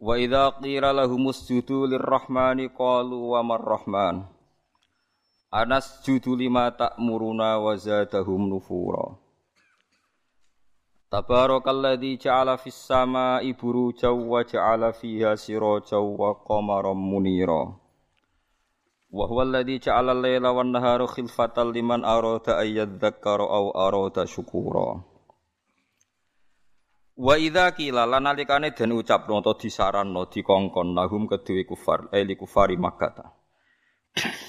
Wa idza qila lahum usjudu lirrahmani qalu wa marrahman. Anas judu lima ta'muruna wa zadahum nufura. Tabarakalladzi ja'ala fis sama'i burujaw wa ja'ala fiha sirajaw wa qamaran munira. Wa huwa alladzi ja'ala al-laila wan nahara khilfatan liman arada ay yadhakkara aw arada syukura. Wa idza qila lan nalikane den ucapno utawa disaranno dikongkon lahum kedue kufar eh li kufari Makkah.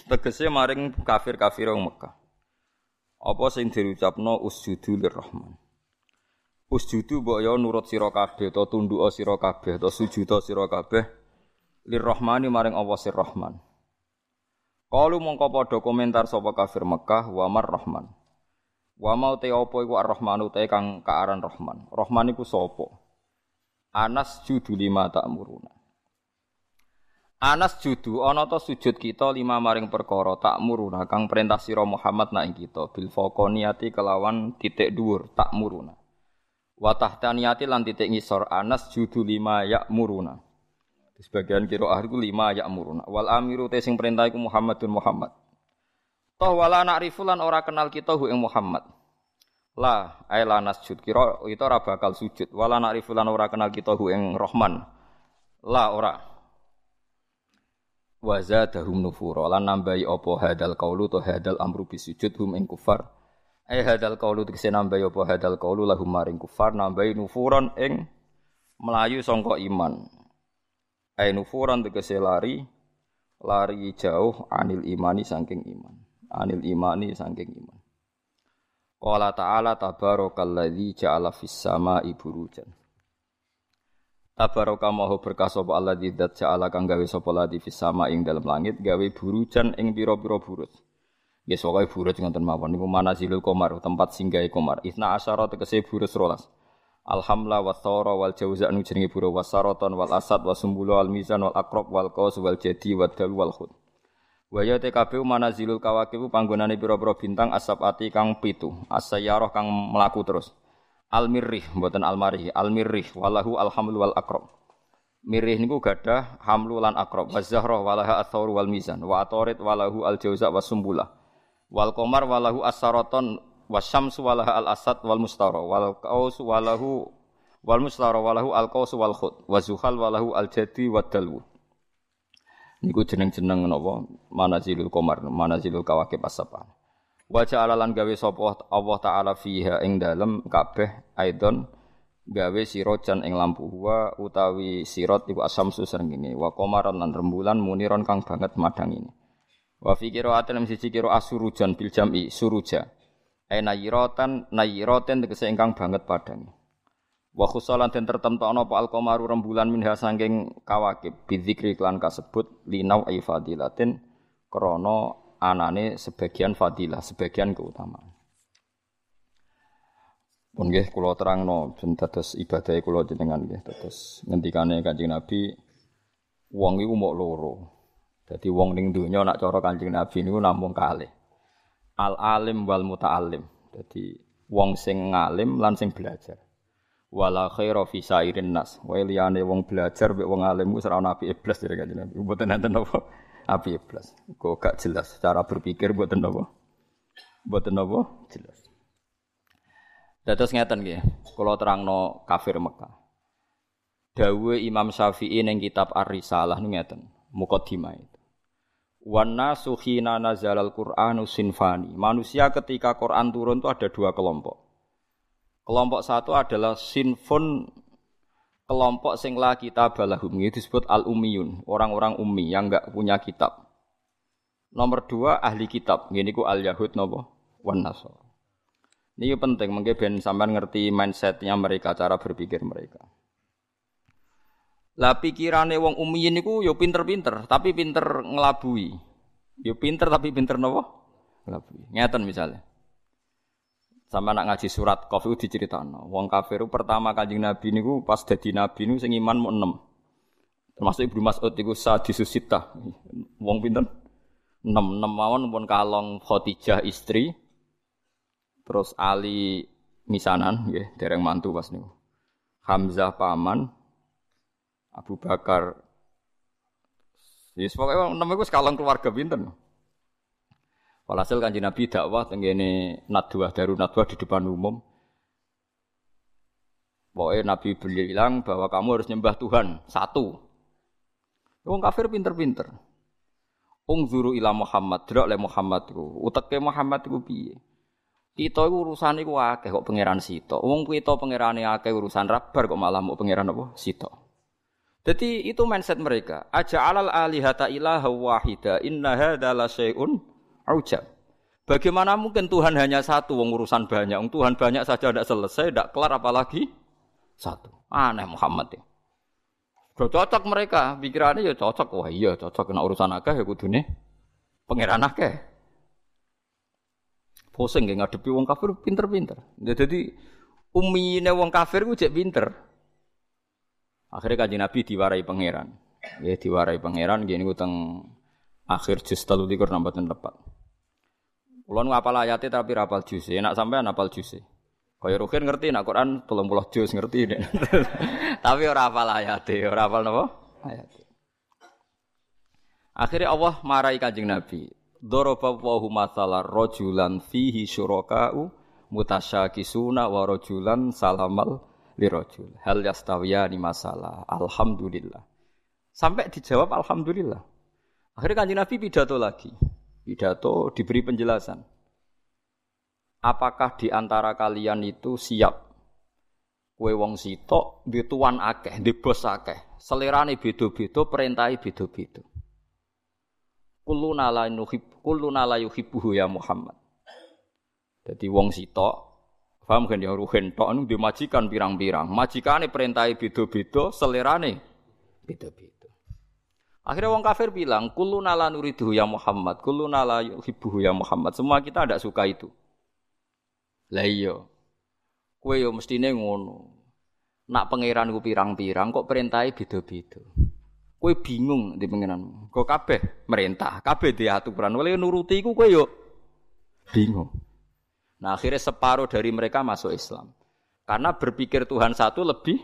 Tegese maring kafir-kafir wong Mekah. Apa sing diucapno usjudu lirrahman. Usjudu mbok ya nurut sira kabeh utawa tunduk sira kabeh utawa sujud sira kabeh lirrahmani maring Allah sir Rahman. Kalu mongko padha komentar sapa kafir Mekah wa marrahman. Wa mau te apa iku Ar-Rahmanu te kang kaaran Rahman. Rahman iku sapa? Anas judu lima tak muruna. Anas judu ana ta sujud kita lima maring perkara tak muruna kang perintah sira Muhammad nak kita bil faqoniyati kelawan titik dhuwur tak muruna. Wa tahtaniyati lan titik ngisor Anas judu lima ya muruna. Di sebagian kira ahliku lima ya muruna. Wal amiru te sing perintah iku Muhammadun Muhammad. Toh wala na'rifu lan ora kenal kita hu Muhammad. La ay la nasjud kira itu ora bakal sujud. Wala na'rifu lan ora kenal kita hu ing Rahman. La ora. Wa zadahum nufura lan nambahi apa hadal qaulu to hadal amru bisujud hum ing kufar. Ay hadal qaulu tegese nambahi apa hadal qaulu lahum maring kufar nambahi nufuran ing melayu sangka iman. Ay nufuran tegese lari lari jauh anil imani saking iman anil imani saking iman. Qala ta'ala tabarakalladzi ja'ala fis sama'i burujan. Tabaraka maha berkah sapa Allah dzat ja'ala kang gawe sapa ladi fis ing dalam langit gawe burujan ing pira-pira buruj. Nggih pokoke buruj ngoten mawon niku manazilul qamar tempat singgahe qamar. Isna asyara tegese buruj rolas. Alhamla wa thara wal jauza anu jenenge buru wasaraton wal asad wa sumbulu al mizan wal akrab wal qaus wal jadi wal dal wal khud. Wa ya TKB manazilul kawakibu panggonane pira-pira bintang asabati kang pitu, asayaroh kang melaku terus. Al mirrih mboten al marih, al mirrih walahu alhamlu wal akrab. Mirrih niku gadah hamlu lan akrab, wa zahra walaha athaur wal mizan, wa atorit walahu al jauza wa sumbulah. Wal qamar walahu asaraton wa syamsu walaha al asad wal mustara, wal qaus walahu wal mustara walahu al qaus wal khud, wa zuhal walahu al jadi wa dalwu. Niku jeneng-jeneng napa? Manazilul Qamar, Manazilul Kawakib As-Sabah. Wa ja'ala lan gawe sapa Allah taala fiha ing dalem kabeh aidon gawe sirojan ing lampu wa utawi sirot iku asamsu srengenge wa qamaran lan rembulan muniron kang banget madang ini. Wa fi qira'atin siji qira asurujan bil jam'i suruja. Ai nayiratan nayiraten tegese ingkang banget padang. Wa khusalan den tertemtokno apa al-qamaru rembulan minha sangking kawakib bidzikri klan kasebut linau ay fadilatin krana anane sebagian fadilah, sebagian keutamaan. Pun nggih kula terangno ben dados ibadah kula jenengan nggih dados ngendikane Kanjeng Nabi wong iku mok loro. Dadi wong ning donya nak cara Kanjeng Nabi niku namung kalih. Al alim wal muta'allim. Dadi wong sing ngalim lan sing belajar wala khaira fi sairin nas. Wae liyane wong belajar mek wong alim wis ora ana api iblis dari kanjeng Nabi. Mboten enten apa api iblis. Kok gak jelas cara berpikir mboten apa. Mboten apa jelas. Dados ngeten nggih, kula terangno kafir Mekah. Dawe Imam Syafi'i ning kitab Ar-Risalah niku ngeten, mukadimah itu. Wan nasu khina nazalal Qur'anu sinfani. Manusia ketika Quran turun itu ada dua kelompok. Kelompok satu adalah sinfun kelompok sing la kitab balahum itu disebut al ummiyun, orang-orang ummi yang enggak punya kitab. Nomor dua ahli kitab, gini ku al yahud nopo wan nasor. Ini penting, mungkin ben sampean ngerti mindsetnya mereka, cara berpikir mereka. Lah pikirane wong ummiyin niku yo pinter-pinter, tapi pinter ngelabui. Yo pinter tapi pinter nopo? Ngelabui. Ngeten misalnya. Sama nak ngaji surat Qaf itu diceritakno. Wong kafir pertama Kanjeng Nabi niku pas dadi nabi niku sing iman mau enam. Termasuk Ibnu Mas'ud iku sadisusita. Wong pinten? Enam, enam mawon pun kalong Khadijah istri. Terus Ali misanan nggih, dereng mantu pas niku. Hamzah paman, Abu Bakar. Yes, pokoknya enam iku sekalong keluarga pinten. Walhasil kanji Nabi dakwah tenggene nadwah daru nadwah di depan umum. Pokoknya Nabi bilang bahwa kamu harus nyembah Tuhan satu. Wong kafir pinter-pinter. Ungzuru ila Muhammad, delok le Muhammad iku. Uteke Muhammad iku piye? Kita iku urusan iku akeh kok pangeran sito. Wong kita pangerane akeh urusan rabar kok malah mau pangeran apa? Sito. Jadi itu mindset mereka. Aja alal alihata ilaha wahida inna hadza la syai'un Ujab. Bagaimana mungkin Tuhan hanya satu, wong urusan banyak. Wong Tuhan banyak saja tidak selesai, tidak kelar apalagi satu. Aneh Muhammad ya. Cocok mereka, pikirannya ya cocok. Wah iya cocok kena urusan akeh ya kudune pangeran akeh. Pusing gak ngadepi wong kafir pinter-pinter. Ya, jadi umine wong kafir ku cek pinter. Akhirnya kaji Nabi diwarai pangeran. Ya diwarai pangeran gini teng akhir telu likur nambatin tepat. Kulo nu apal ayate tapi rapal juz. Enak sampean apal juz. Kaya Rukin ngerti nak Quran 30 juz ngerti nek. tapi ora apal ayate, ora apal napa? Ayate. Akhirnya Allah marahi Kanjeng Nabi. Daraba wa mathalar rajulan fihi syuraka'u mutasyakisuna wa rajulan salamal lirajul. Hal yastawiyani masalah. Alhamdulillah. Sampai dijawab alhamdulillah. Akhirnya kanjeng Nabi pidato lagi. Pidato diberi penjelasan. Apakah di antara kalian itu siap kue wong sitok di tuan akeh, di bos akeh. Selerane beda-beda, perintahe beda-beda. Kulluna la yuhibbuhu ya Muhammad. Jadi wong sitok, paham kan ya ruhen tok anu dimajikan pirang-pirang. Majikane perintahe beda-beda, selerane beda-beda. Akhirnya wong kafir bilang, "Kullu nala nuridu ya Muhammad, kullu nala yuhibbuhu ya Muhammad." Semua kita tidak suka itu. Lah iya. Kowe yo mestine ngono. Nak pangeran ku pirang-pirang kok perintahe beda-beda. Kowe bingung di pangeran. Kok kabeh merintah, kabeh di aturan. Oleh nuruti iku kowe yo bingung. Nah akhirnya separuh dari mereka masuk Islam. Karena berpikir Tuhan satu lebih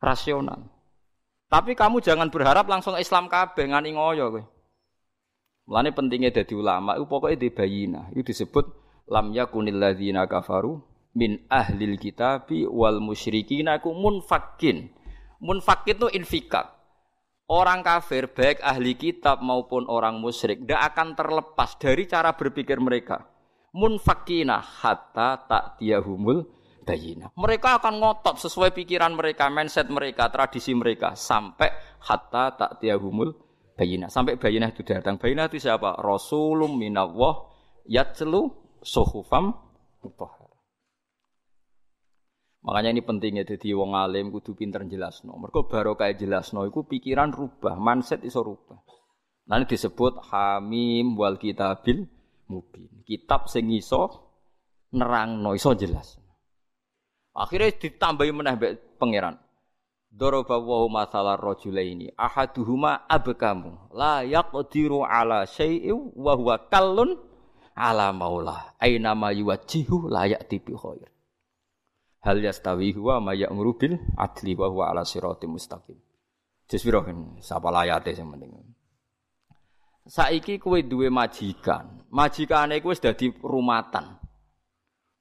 rasional. Tapi kamu jangan berharap langsung Islam kabeh ngani ngoyo kowe. Mulane pentingnya dadi ulama itu pokoknya di bayina. Itu disebut lam yakunil ladzina kafaru min ahlil kitabi wal musyrikina ku munfakin. Munfakin itu infikak. Orang kafir baik ahli kitab maupun orang musyrik tidak akan terlepas dari cara berpikir mereka. Munfakina hatta tak tiahumul bayina. Mereka akan ngotot sesuai pikiran mereka, mindset mereka, tradisi mereka sampai hatta tak tiahumul bayina. Sampai bayina itu datang. Bayina itu siapa? Rasulum minallah yatlu suhufam mutahhar. Makanya ini pentingnya jadi wong alim kudu pinter jelasno. Mergo barokah jelasno iku pikiran rubah, mindset iso rubah. Nanti disebut Hamim wal kitabil mubin. Kitab sing iso nerangno iso jelas. Akhirnya ditambahi meneh pangeran. Daraba wa masalah rajulaini ahaduhuma abkamu la yaqdiru ala syai'in wa huwa kallun ala maula aina ma yuwajjihu la ya'ti bi khair. Hal yastawi huwa ma ya'muru bil adli wa huwa ala siratim mustaqim. Jisbiro kan sapa layate sing penting. Saiki kowe duwe majikan. Majikane kowe wis dadi rumatan.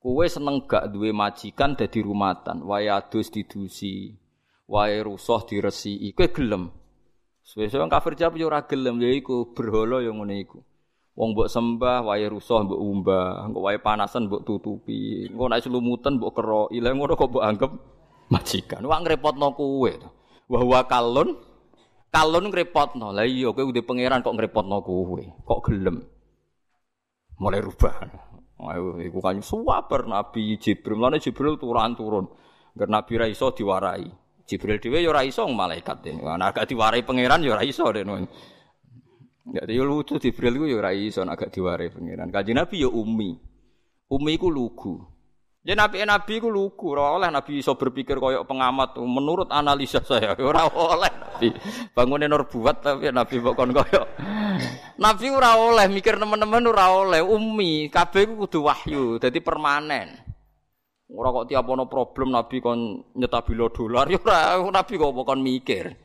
Kowe seneng gak duwe majikan dadi rumatan, wae adus didusi, wae rusuh diresi, kowe gelem. Suwe-suwe kafir jawab yo ora gelem, ya iku berhala yo ngene iku. Wong mbok sembah, wae rusuh mbok umbah, engko wae panasan mbok tutupi, engko nek selumutan mbok keroki, lha ngono kok mbok anggap majikan. Wah ngrepotno kowe to. Wa huwa kalun kalun ngrepotno. Lah iya kowe udah pangeran kok ngrepotno kowe. Kok gelem. Mulai rubah. Iku kan suwaper Nabi Jibril. Mulane Jibril turun-turun. Agar Nabi ra iso diwarai. Jibril dhewe ya ora iso malaikat. Ana agak diwarai pangeran ya ora iso dene. Enggak yo lucu Jibril ku ya ora iso agak diwarai pangeran. Kanjeng Nabi ya ummi. Ummi ku lugu. Ya nabi nabi ku lugu, ora oleh nabi iso berpikir koyok pengamat. Menurut analisa saya ora oleh nabi. Bangune nur buat tapi nabi kok koyok. Nabi ora oleh mikir teman-teman ora oleh ummi. Kabeh ku kudu wahyu, dadi permanen. Ora kok tiap ono problem Nabi kon nyetabilo dolar ya ora Nabi kok kon mikir.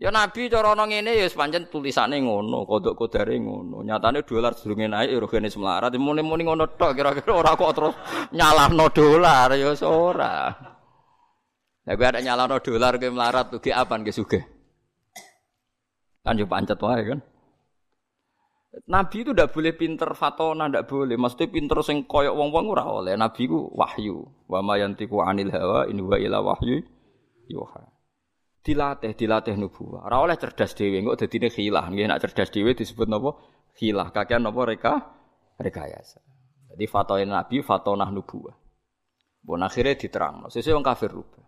Ya Nabi cara ana ngene ya pancen tulisane ngono, kodok kodare ngono. Nyatane dolar sedurunge naik rogene semlarat, muni-muni ngono tok kira-kira ora kok terus nyalahno dolar ya ora. Lah kowe ada nyalahno dolar kowe melarat tuh apa nggih sugih. Kan yo pancet wae kan. Nabi itu tidak boleh pinter fatona, tidak boleh. Maksudnya pinter sing koyok wong wong ora oleh. Nabi ku wahyu. Wa mayantiku anil hawa in wa ila wahyu yuha. Dilatih, dilatih nubuah. Ora oleh cerdas dhewe, engko dadine khilah. Nggih nak cerdas dhewe disebut napa? Khilah. Kakean napa reka? Rekayasa. Jadi fatona Nabi fatona nubuah. Bon akhirnya diterang. Sesuai wong kafir rubah.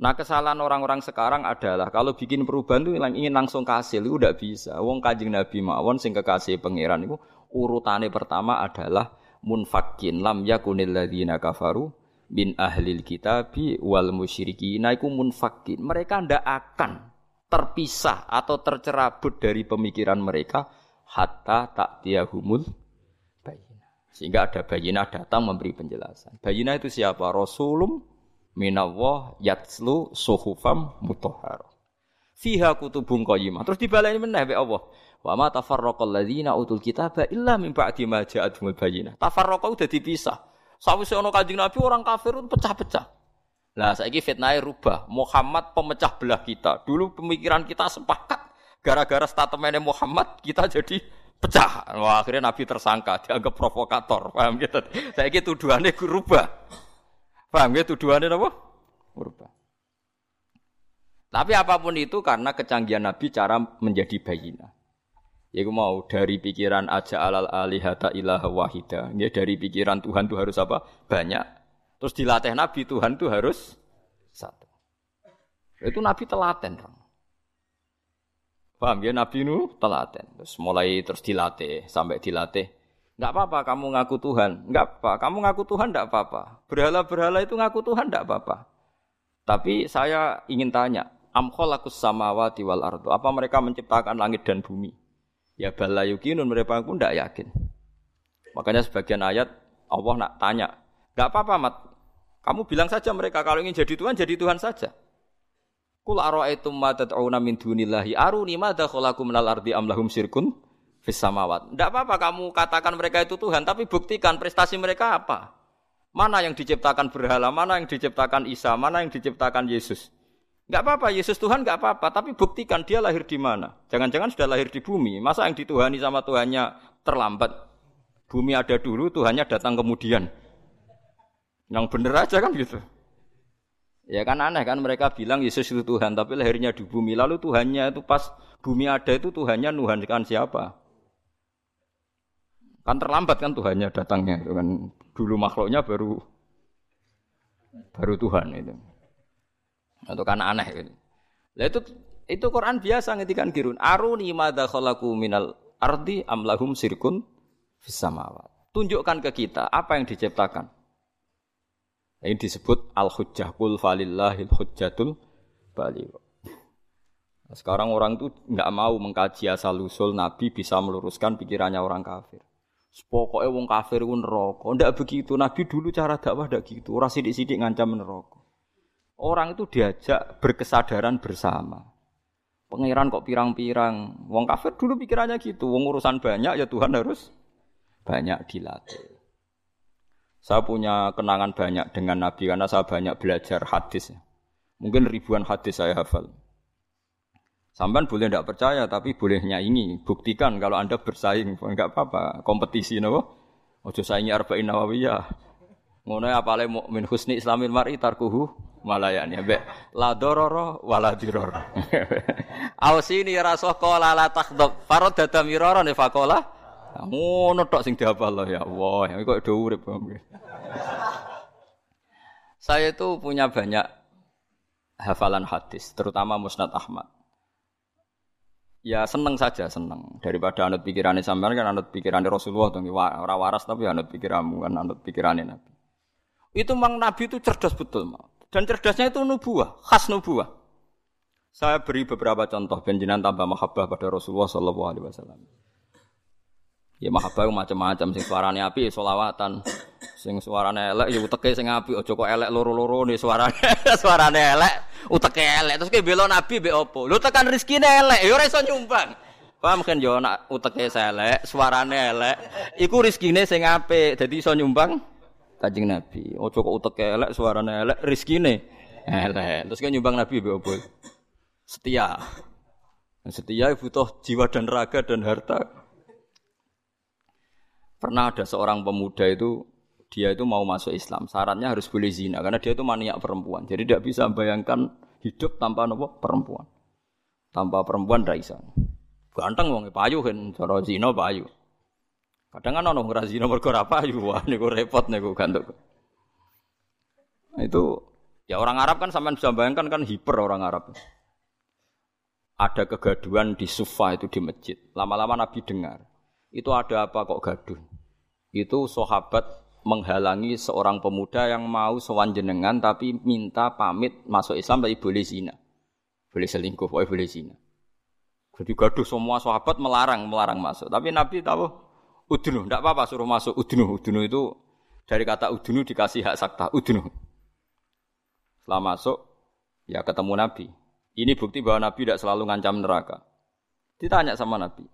Nah kesalahan orang-orang sekarang adalah kalau bikin perubahan itu ingin langsung kasih itu udah bisa. Wong kajing Nabi mawon sing kekasih pangeran itu urutannya pertama adalah munfakin lam yakunil ladina kafaru bin ahlil kitabi wal musyrikin iku munfakin. Mereka ndak akan terpisah atau tercerabut dari pemikiran mereka hatta tak tiahumul bayina. Sehingga ada bayinah datang memberi penjelasan. Bayinah itu siapa? Rasulum minallah yatslu suhufam mutahhar. Fiha kutubun qayyimah. Terus dibaleni meneh be Allah. Wa ma tafarraqal ladzina utul kitaba illa min ba'di ma bayyinah. Tafarraqa udah dipisah. Sawise ana Kanjeng Nabi orang kafir itu pecah-pecah. Lah saiki fitnahnya rubah. Muhammad pemecah belah kita. Dulu pemikiran kita sepakat. Gara-gara statementnya Muhammad kita jadi pecah. Wah, akhirnya Nabi tersangka, dianggap provokator. Paham gitu? Saya gitu tuduhannya rubah. Paham ya tuduhannya apa? Berubah. Tapi apa pun itu karena kecanggihan Nabi cara menjadi bayina. Ya mau dari pikiran aja alal alihata ilaha wahida. Ya dari pikiran Tuhan itu harus apa? Banyak. Terus dilatih Nabi Tuhan itu harus satu. Itu Nabi telaten. Paham ya Nabi nu telaten. Terus mulai terus dilatih sampai dilatih Enggak apa-apa kamu ngaku Tuhan. Enggak apa. Kamu ngaku Tuhan enggak apa-apa. Berhala-berhala itu ngaku Tuhan enggak apa-apa. Tapi saya ingin tanya, am khalaqus samawati wal ardu. Apa mereka menciptakan langit dan bumi? Ya bala yukinun mereka pun enggak yakin. Makanya sebagian ayat Allah nak tanya, enggak apa-apa mat. Kamu bilang saja mereka kalau ingin jadi Tuhan jadi Tuhan saja. Kul ara'aitum ma tad'una min dunillahi aruni madza khalaqu minal ardi am lahum syirkun Fisamawat. Tidak apa-apa kamu katakan mereka itu Tuhan, tapi buktikan prestasi mereka apa. Mana yang diciptakan berhala, mana yang diciptakan Isa, mana yang diciptakan Yesus. Enggak apa-apa, Yesus Tuhan enggak apa-apa, tapi buktikan dia lahir di mana. Jangan-jangan sudah lahir di bumi. Masa yang dituhani sama Tuhannya terlambat? Bumi ada dulu, Tuhannya datang kemudian. Yang bener aja kan gitu. Ya kan aneh kan mereka bilang Yesus itu Tuhan, tapi lahirnya di bumi. Lalu Tuhannya itu pas bumi ada itu Tuhannya Nuhan kan siapa? Kan terlambat kan Tuhannya datangnya itu kan. Dulu makhluknya baru baru Tuhan itu. Itu kan aneh gitu. Lah itu itu Quran biasa ngetikan kirun. Aruni madza khalaqu minal ardi amlahum sirkun fis Tunjukkan ke kita apa yang diciptakan. Ini disebut al-hujjah kul falillahil hujjatul baligh. Sekarang orang itu nggak mau mengkaji asal usul Nabi bisa meluruskan pikirannya orang kafir. Pokoknya wong kafir pun neraka. Ndak begitu. Nabi dulu cara dakwah ndak gitu. Ora sidik-sidik ngancam neraka. Orang itu diajak berkesadaran bersama. Pangeran kok pirang-pirang. Wong kafir dulu pikirannya gitu. Wong urusan banyak ya Tuhan harus banyak dilatih. Saya punya kenangan banyak dengan Nabi karena saya banyak belajar hadis. Mungkin ribuan hadis saya hafal. Sampai boleh tidak percaya, tapi boleh nyaingi. Buktikan kalau anda bersaing, enggak apa-apa. Kompetisi, nopo. Ojo saingi arba'in nawawiyah. Ngono ya apale min husni islamil mar'i tarkuhu malayani. Be la dororo wala diroro. Ausini rasul qala la takhdab. Farad dada mirara ne faqala. Ngono tok sing dihafal ya Allah. Ya kok do urip Saya itu punya banyak hafalan hadis, terutama Musnad Ahmad. Ya seneng saja seneng daripada anut pikirannya sampean kan anut pikirannya Rasulullah tuh waras tapi anut pikiranmu kan anut pikirannya Nabi. Itu memang Nabi itu cerdas betul. Dan cerdasnya itu nubuah, khas nubuah. Saya beri beberapa contoh benjinan tambah mahabbah pada Rasulullah Shallallahu Alaihi Wasallam. Ya mahabbah macam-macam sing suarane api solawatan, Sing suarane elek ya uteke sing apik, aja kok elek loro-loro nih suarane. suarane elek, uteke elek. Terus ki bela nabi mbek opo? Lu tekan rezekine elek, ya ora iso nyumbang. Paham kan yo nak uteke elek, suarane elek, iku rezekine sing apik, dadi iso nyumbang Kanjeng Nabi. Ojo kok uteke elek, suarane elek, rezekine elek. Terus kan nyumbang nabi mbek opo? Setia. Setia butuh jiwa dan raga dan harta. Pernah ada seorang pemuda itu dia itu mau masuk Islam, syaratnya harus boleh zina karena dia itu maniak perempuan. Jadi tidak bisa membayangkan hidup tanpa nopo perempuan. Tanpa perempuan tidak bisa. Ganteng wong payu kan cara zina payu. Kadang kan ono ora zina mergo ora payu. Wah niku repot niku gantuk. Nah, itu ya orang Arab kan sampean bisa bayangkan kan hiper orang Arab. Ada kegaduhan di Sufa itu di masjid. Lama-lama Nabi dengar. Itu ada apa kok gaduh? Itu sahabat menghalangi seorang pemuda yang mau sowan jenengan tapi minta pamit masuk Islam tapi boleh zina. Boleh selingkuh, boleh zina. Jadi gaduh semua sahabat melarang, melarang masuk. Tapi Nabi tahu udunu, tidak apa-apa suruh masuk udunu. Udunu itu dari kata udunu dikasih hak sakta, udunu. Setelah masuk, ya ketemu Nabi. Ini bukti bahwa Nabi tidak selalu ngancam neraka. Ditanya sama Nabi,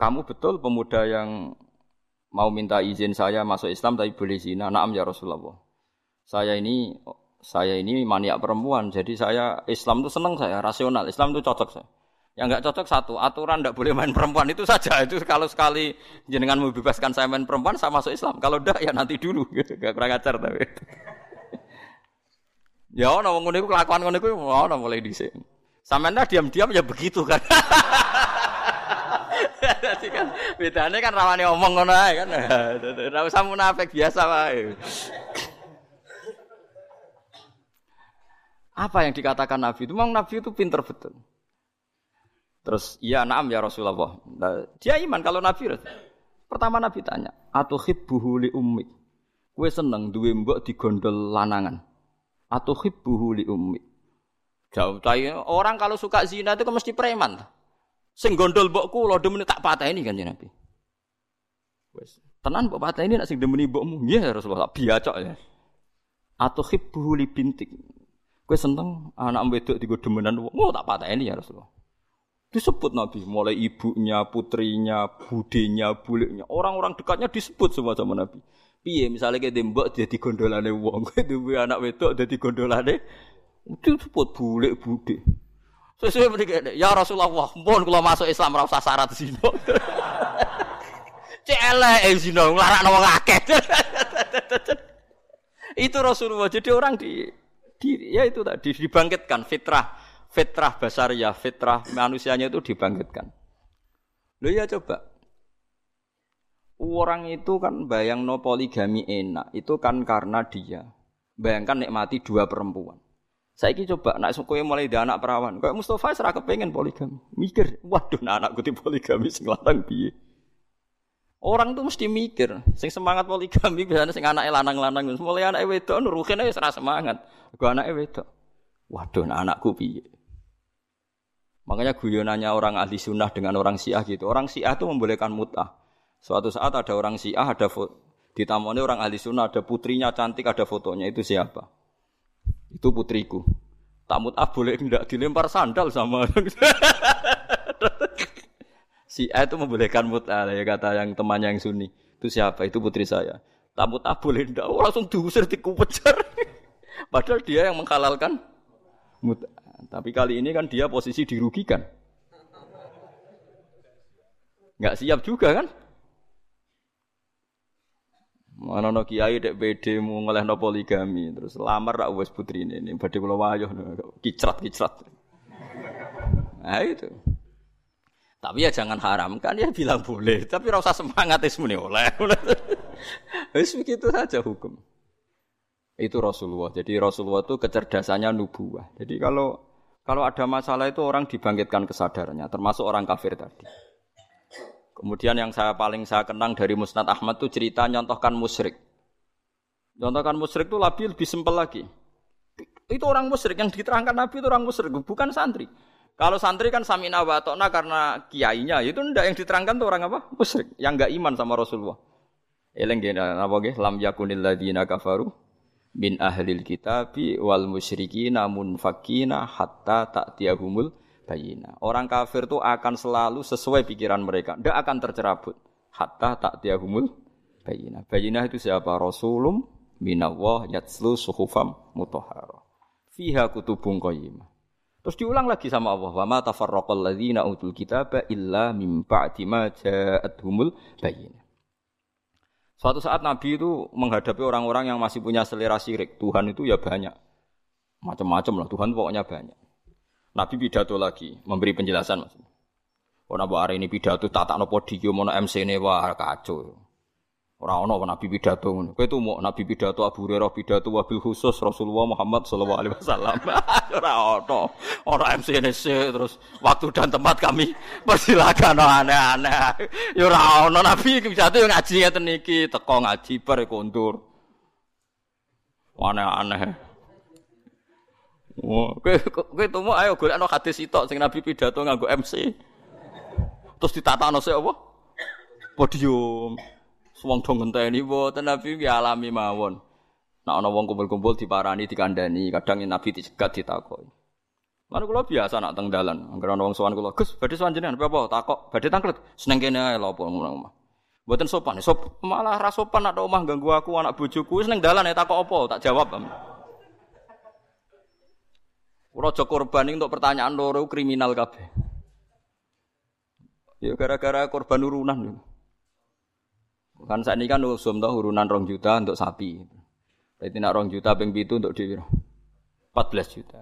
kamu betul pemuda yang mau minta izin saya masuk Islam tapi boleh zina. Naam ya Rasulullah. Saya ini saya ini maniak perempuan, jadi saya Islam itu senang saya, rasional. Islam itu cocok saya. Yang nggak cocok satu, aturan tidak boleh main perempuan itu saja. Itu kalau sekali jenengan membebaskan saya main perempuan, saya masuk Islam. Kalau tidak ya nanti dulu, gitu. Gak kurang ajar tapi. ya ono ngono iku kelakuan ngono iku ono mulai dhisik. Sampeyan diam-diam ya begitu kan. Dadi kan bedane kan rawane omong ngono kan. Ora usah munafik biasa wae. Apa yang dikatakan Nabi itu? Memang Nabi itu pinter betul. Terus, iya naam ya Rasulullah. Nah, dia iman kalau Nabi. Pertama Nabi tanya, atau hibbuhu li ummi. Kue seneng duwe mbok digondol lanangan. Atau hibbuhu li ummi. Jauh orang kalau suka zina itu kan mesti preman. Sing gondol mbokku lo demen tak ini kan Nabi. Wes. Tenan mbok ini nak sing demeni mbokmu. Nggih ya Rasulullah biacok ya. Atau hibbu li bintik. Kowe seneng anak wedok digo demenan wong. Oh tak patah ini ya Rasulullah. Disebut Nabi, mulai ibunya, putrinya, budenya, buliknya, orang-orang dekatnya disebut semua sama Nabi. Piye misalnya kayak dembok dia digondolane wong, kayak anak wedok dia digondolane, itu disebut bulik bude. Sesuai mriki ya Rasulullah, mohon kalau masuk Islam ora usah syarat zina. Cek eh, zina nglarakno wong akeh. itu Rasulullah. Jadi orang di, di ya itu tadi dibangkitkan fitrah fitrah basariyah, fitrah manusianya itu dibangkitkan. Lo ya coba. Orang itu kan bayang no poligami enak, itu kan karena dia bayangkan nikmati dua perempuan. Saya ini coba nak suku mulai di anak perawan. Kayak Mustafa serah kepengen poligami. Mikir, waduh nah anakku di poligami sing lanang. Orang tuh mesti mikir, sing semangat poligami biasanya sing anake lanang-lanang. Mulai anake wedok nuruhin aja serah semangat. Gua anake wedok. Waduh nah anakku piye. Makanya guyonannya orang ahli sunnah dengan orang syiah gitu. Orang syiah itu membolehkan mutah. Suatu saat ada orang syiah, ada di tamuannya orang ahli sunnah, ada putrinya cantik, ada fotonya. Itu siapa? Itu putriku. Tamut ah boleh tidak dilempar sandal sama si A itu membolehkan mut'ah ya kata yang temannya yang sunni. Itu siapa? Itu putri saya. Tamut ah boleh tidak? Oh, langsung diusir dikupejar. Padahal dia yang menghalalkan mut'ah. Tapi kali ini kan dia posisi dirugikan. Nggak siap juga kan? Mana no kiai dek BD mau no poligami terus lamar rak wes putri ini ini badhe kula wayuh kicrat kicrat. Nah itu. Tapi ya jangan haram kan ya bilang boleh, tapi rasa semangat es muni oleh. Wis begitu saja hukum. Itu Rasulullah. Jadi Rasulullah itu kecerdasannya nubuah. Jadi kalau kalau ada masalah itu orang dibangkitkan kesadarannya, termasuk orang kafir tadi. Kemudian yang saya paling saya kenang dari Musnad Ahmad itu cerita nyontohkan musyrik. Nyontohkan musyrik itu lebih lebih simpel lagi. Itu orang musyrik yang diterangkan Nabi itu orang musyrik, bukan santri. Kalau santri kan samina wa karena kiainya, itu ndak yang diterangkan tuh orang apa? Musyrik, yang enggak iman sama Rasulullah. Eleng apa nggih? Lam yakunil ladina kafaru min ahlil kitabi wal musyriki namun fakina hatta ta'tiyahumul bayina. Orang kafir itu akan selalu sesuai pikiran mereka, tidak akan tercerabut hatta ta'tiyahumul bayina. Bayina itu siapa? Rasulum minallah yatslu suhufam mutahhara. Fiha kutubun qayyimah. Terus diulang lagi sama Allah, wa ma tafarraqal ladzina utul kitaba illa mim ba'di ja'atuhumul bayina. Suatu saat Nabi itu menghadapi orang-orang yang masih punya selera syirik. Tuhan itu ya banyak. Macam-macam lah, Tuhan pokoknya banyak. Nabi pidato lagi, memberi penjelasan maksudnya. Oh, hari ini pidato tak tak nopo podium, mau MC ini wah kacau. Orang ono nabi pidato ngono. Kowe itu mau nabi pidato Abu Hurairah pidato wabil khusus Rasulullah Muhammad sallallahu alaihi wasallam. Ora ono. Ora MCNC terus waktu dan tempat kami persilakan aneh-aneh. Ya ora ono nabi pidato yang ngaji ngeten iki, teko ngaji bar kondur. Aneh-aneh. Wah, kowe kowe tumu ayo golekno hadis sitok sing nabi pidato nganggo MC. Terus ditatakno sik apa? Podium. Wong do ngenteni mboten Nabi ki alami mawon. Nek ana wong kumpul-kumpul diparani dikandani, kadang Nabi dicegat ditakoki. Lan kula biasa nak teng dalan, anggere ana wong sowan kula, "Gus, badhe sowan jenengan apa takok, badhe tangklet." Seneng kene ae lho apa ngono. Mboten sopan, sop malah ra sopan nak omah ganggu aku anak bojoku ning dalan ya takok apa, tak jawab. Raja korban untuk pertanyaan loro kriminal kabeh. Ya gara-gara korban urunan. Kan saat ini kan usum toh urunan rong juta untuk sapi. Berarti nak rong juta ping itu untuk di 14 juta.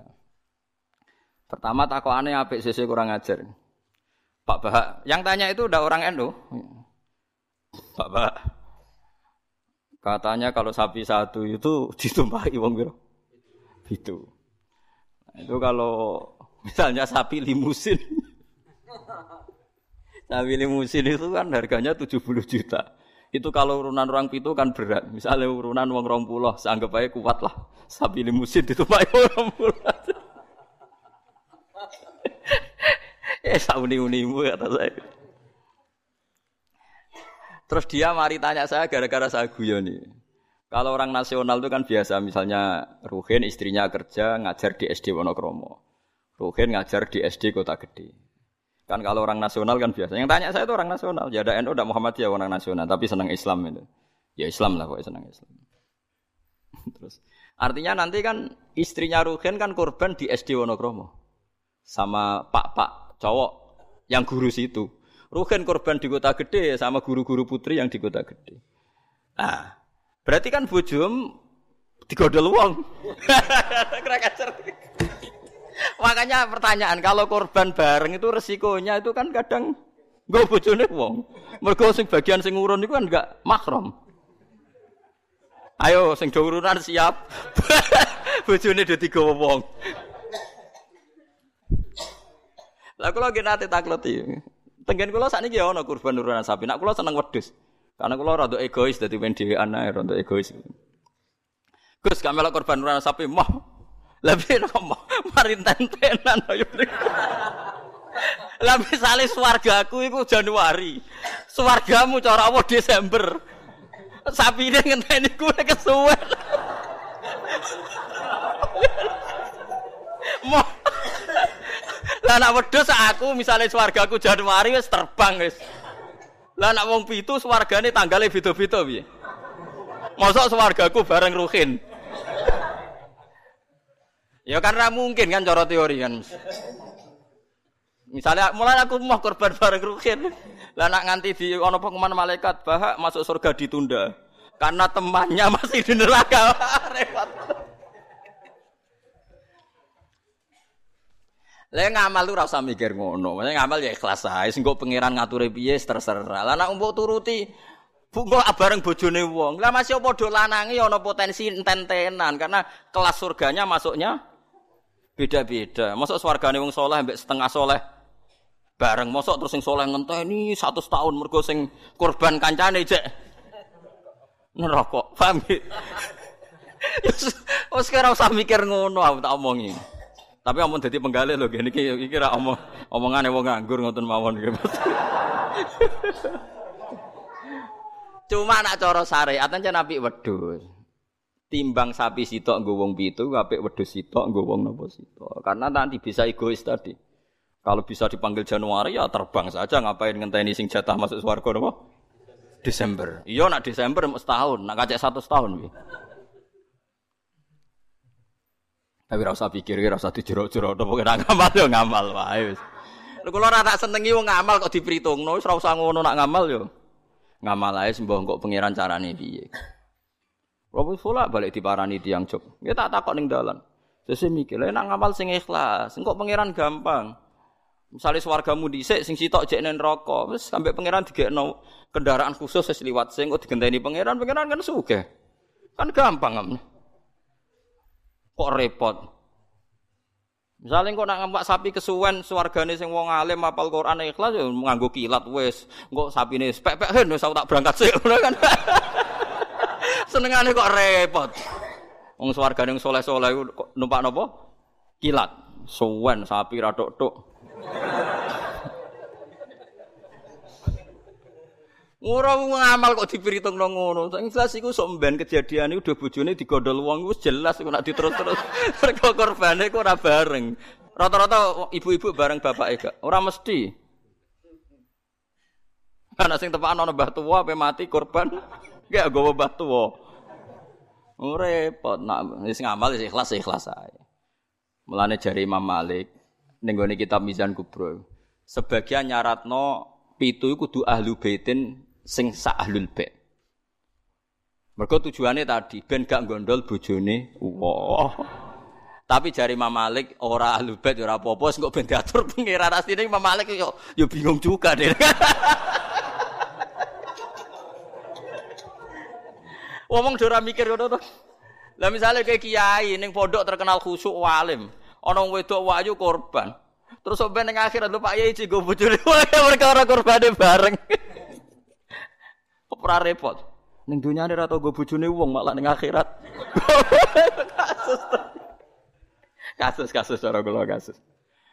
Pertama aneh apik sisi kurang ajar. Pak Bahak, yang tanya itu udah orang Endo. Pak Bahak. Katanya kalau sapi satu itu ditumpahi wong biro. Itu. Itu kalau misalnya sapi limusin. sapi limusin itu kan harganya 70 juta. Itu kalau urunan orang pitu kan berat. Misalnya urunan wong rong pulau, seanggap aja kuat lah. Sapi limusin itu pak orang pulau. eh sauni unimu kata saya. Terus dia mari tanya saya gara-gara saya guyon nih. Kalau orang nasional itu kan biasa, misalnya Ruhin istrinya kerja ngajar di SD Wonokromo. Ruhin ngajar di SD Kota Gede. Kan kalau orang nasional kan biasa. Yang tanya saya itu orang nasional. Ya ada NU, ada Muhammadiyah orang nasional, tapi senang Islam itu. Ya Islam lah kok senang Islam. Terus artinya nanti kan istrinya Ruhin kan korban di SD Wonokromo sama pak-pak cowok yang guru situ. Ruhin korban di kota gede sama guru-guru putri yang di kota gede. Ah, berarti kan bujum digodol wong. Makanya pertanyaan kalau korban bareng itu resikonya itu kan kadang nggak bojone wong. Mergo sing bagian sing urun itu kan enggak makrom. Ayo sing do urunan siap. bojone do tiga wong. Lah kula nggih nate takleti. Tenggen kula sakniki ya ana kurban urunan sapi. Nak kula seneng wedhus. Karena kula rada egois dadi men dhewean ae rada egois. Gus melok korban urunan sapi mah lebih nopo mari tentenan ayo. Lah misale swargaku iku Januari. Swargamu cara apa Desember. Sapine ngenteni kuwe kesuwen. Mo Lah nak wedhus aku misalnya swargaku Januari wis terbang wis. Lah nak wong pitu swargane tanggale beda-beda piye? Mosok swargaku bareng Ruhin. Ya kan ra mungkin kan cara teori kan. Misalnya mulai aku mau korban bareng rukin. Lah nak nganti di ono pengumuman malaikat bahak masuk surga ditunda. Karena temannya masih di neraka. Repot. Lah ngamal tuh rasa mikir ngono. Maksudnya ngamal ya ikhlas ae. Sing kok pangeran ngature piye terserah. Lah nak mbok turuti Bungo bareng bojone wong. Lah masih padha lanange ana potensi enten-tenan karena kelas surganya masuknya beda-beda. Masuk swargane wong soleh mbek setengah soleh bareng mosok terus sing soleh ngenteni 100 tahun mergo sing korban kancane cek neraka. Paham ya? Wes kira usah mikir ngono aku tak omongi. Tapi omong dadi penggalih lho gini iki iki ra omong wong nganggur ngoten mawon iki. Cuma nak cara syariat ancen apik wedhus. Timbang sapi sitok nggo wong pitu, apik wedhus sitok nggo wong napa sitok. Karena nanti bisa egois tadi. Kalau bisa dipanggil Januari ya terbang saja ngapain ngenteni sing jatah masuk swarga napa? Desember. Iya nak Desember mau setahun, nak kacek satu setahun. Tapi rasa pikir, rasa dijero-jero, apa kena ngamal yo ngamal wae wis. Lha kula ora tak senengi wong ngamal kok diperhitungno, wis ora usah ngono nak ngamal yo. Ngamal ae sembah kok pangeran carane piye. Robo fulah balik diparani tiang jog. Ya tak takok ning dalan. Sesuk mikir, lha nak ngamal sing ikhlas, pangeran gampang. Misalnya swargamu dhisik sing sitok jek nen neraka, wis sampe pangeran digekno kendaraan khusus wis liwat sing kok digenteni pangeran, pangeran kan sugih. Kan gampang kan. Kok repot. Misalnya kok nak ngempak sapi kesuwen swargane sing wong alim apal Quran ikhlas ya nganggo kilat wis. Engko sapine pek-pek hen wis tak berangkat sik kan. Senengane kok repot. Wong swargane sing soleh-soleh kok numpak napa? Kilat. Suwen sapi ra tok-tok. Ora ngamal kok diperhitungno ngono. Sing jelas iku sok mben kejadian iku udah bojone digondol wong wis jelas iku nek diterus-terus. Mergo korbane kok ora bareng. Rata-rata ibu-ibu bareng bapake gak. Ora mesti. Ana sing tepakan ana mbah tuwa ape mati korban. Gak gowo mbah tuwa. Ora repot nak wis ngamal wis ikhlas ikhlas ae. Mulane jari Imam Malik ning kitab Mizan Kubro. Sebagian nyaratno pitu iku kudu ahlu baitin sing sak ahlul bait. Mergo tujuannya tadi ben gak gondol bojone wah. Tapi jari Imam Malik ora ahlul bait ora apa-apa sing kok ben diatur pangeran asline Imam Malik yo yo bingung juga deh. Ngomong ora mikir ngono to. Lah misalnya kayak kiai ning pondok terkenal khusuk walim, ana wedok wayu korban. Terus sampai ning akhirat lho Pak Yai cigo bojone perkara korbane bareng. Ora repot. Ning dunyane ora tau go bojone wong malah ning akhirat. kasus kasus cara kula kasus.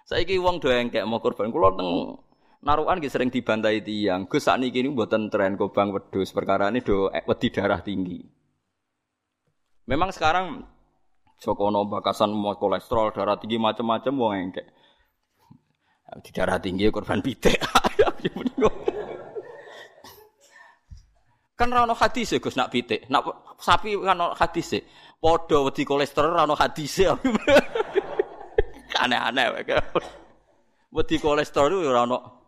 Saiki wong do engkek mau korban kula teng narukan nggih sering dibantai tiang. Gus sakniki niku mboten tren kobang wedhus perkara ini do wedi darah tinggi. Memang sekarang Jokono bakasan mau kolesterol darah tinggi macam-macam wong engkek. Di darah tinggi korban pitik. Kan ra ono hadis Gus nak pitik. Nak sapi kan ono hadis Padha wedi kolesterol ra ono hadis Aneh-aneh wae. Wedi kolesterol ora ono.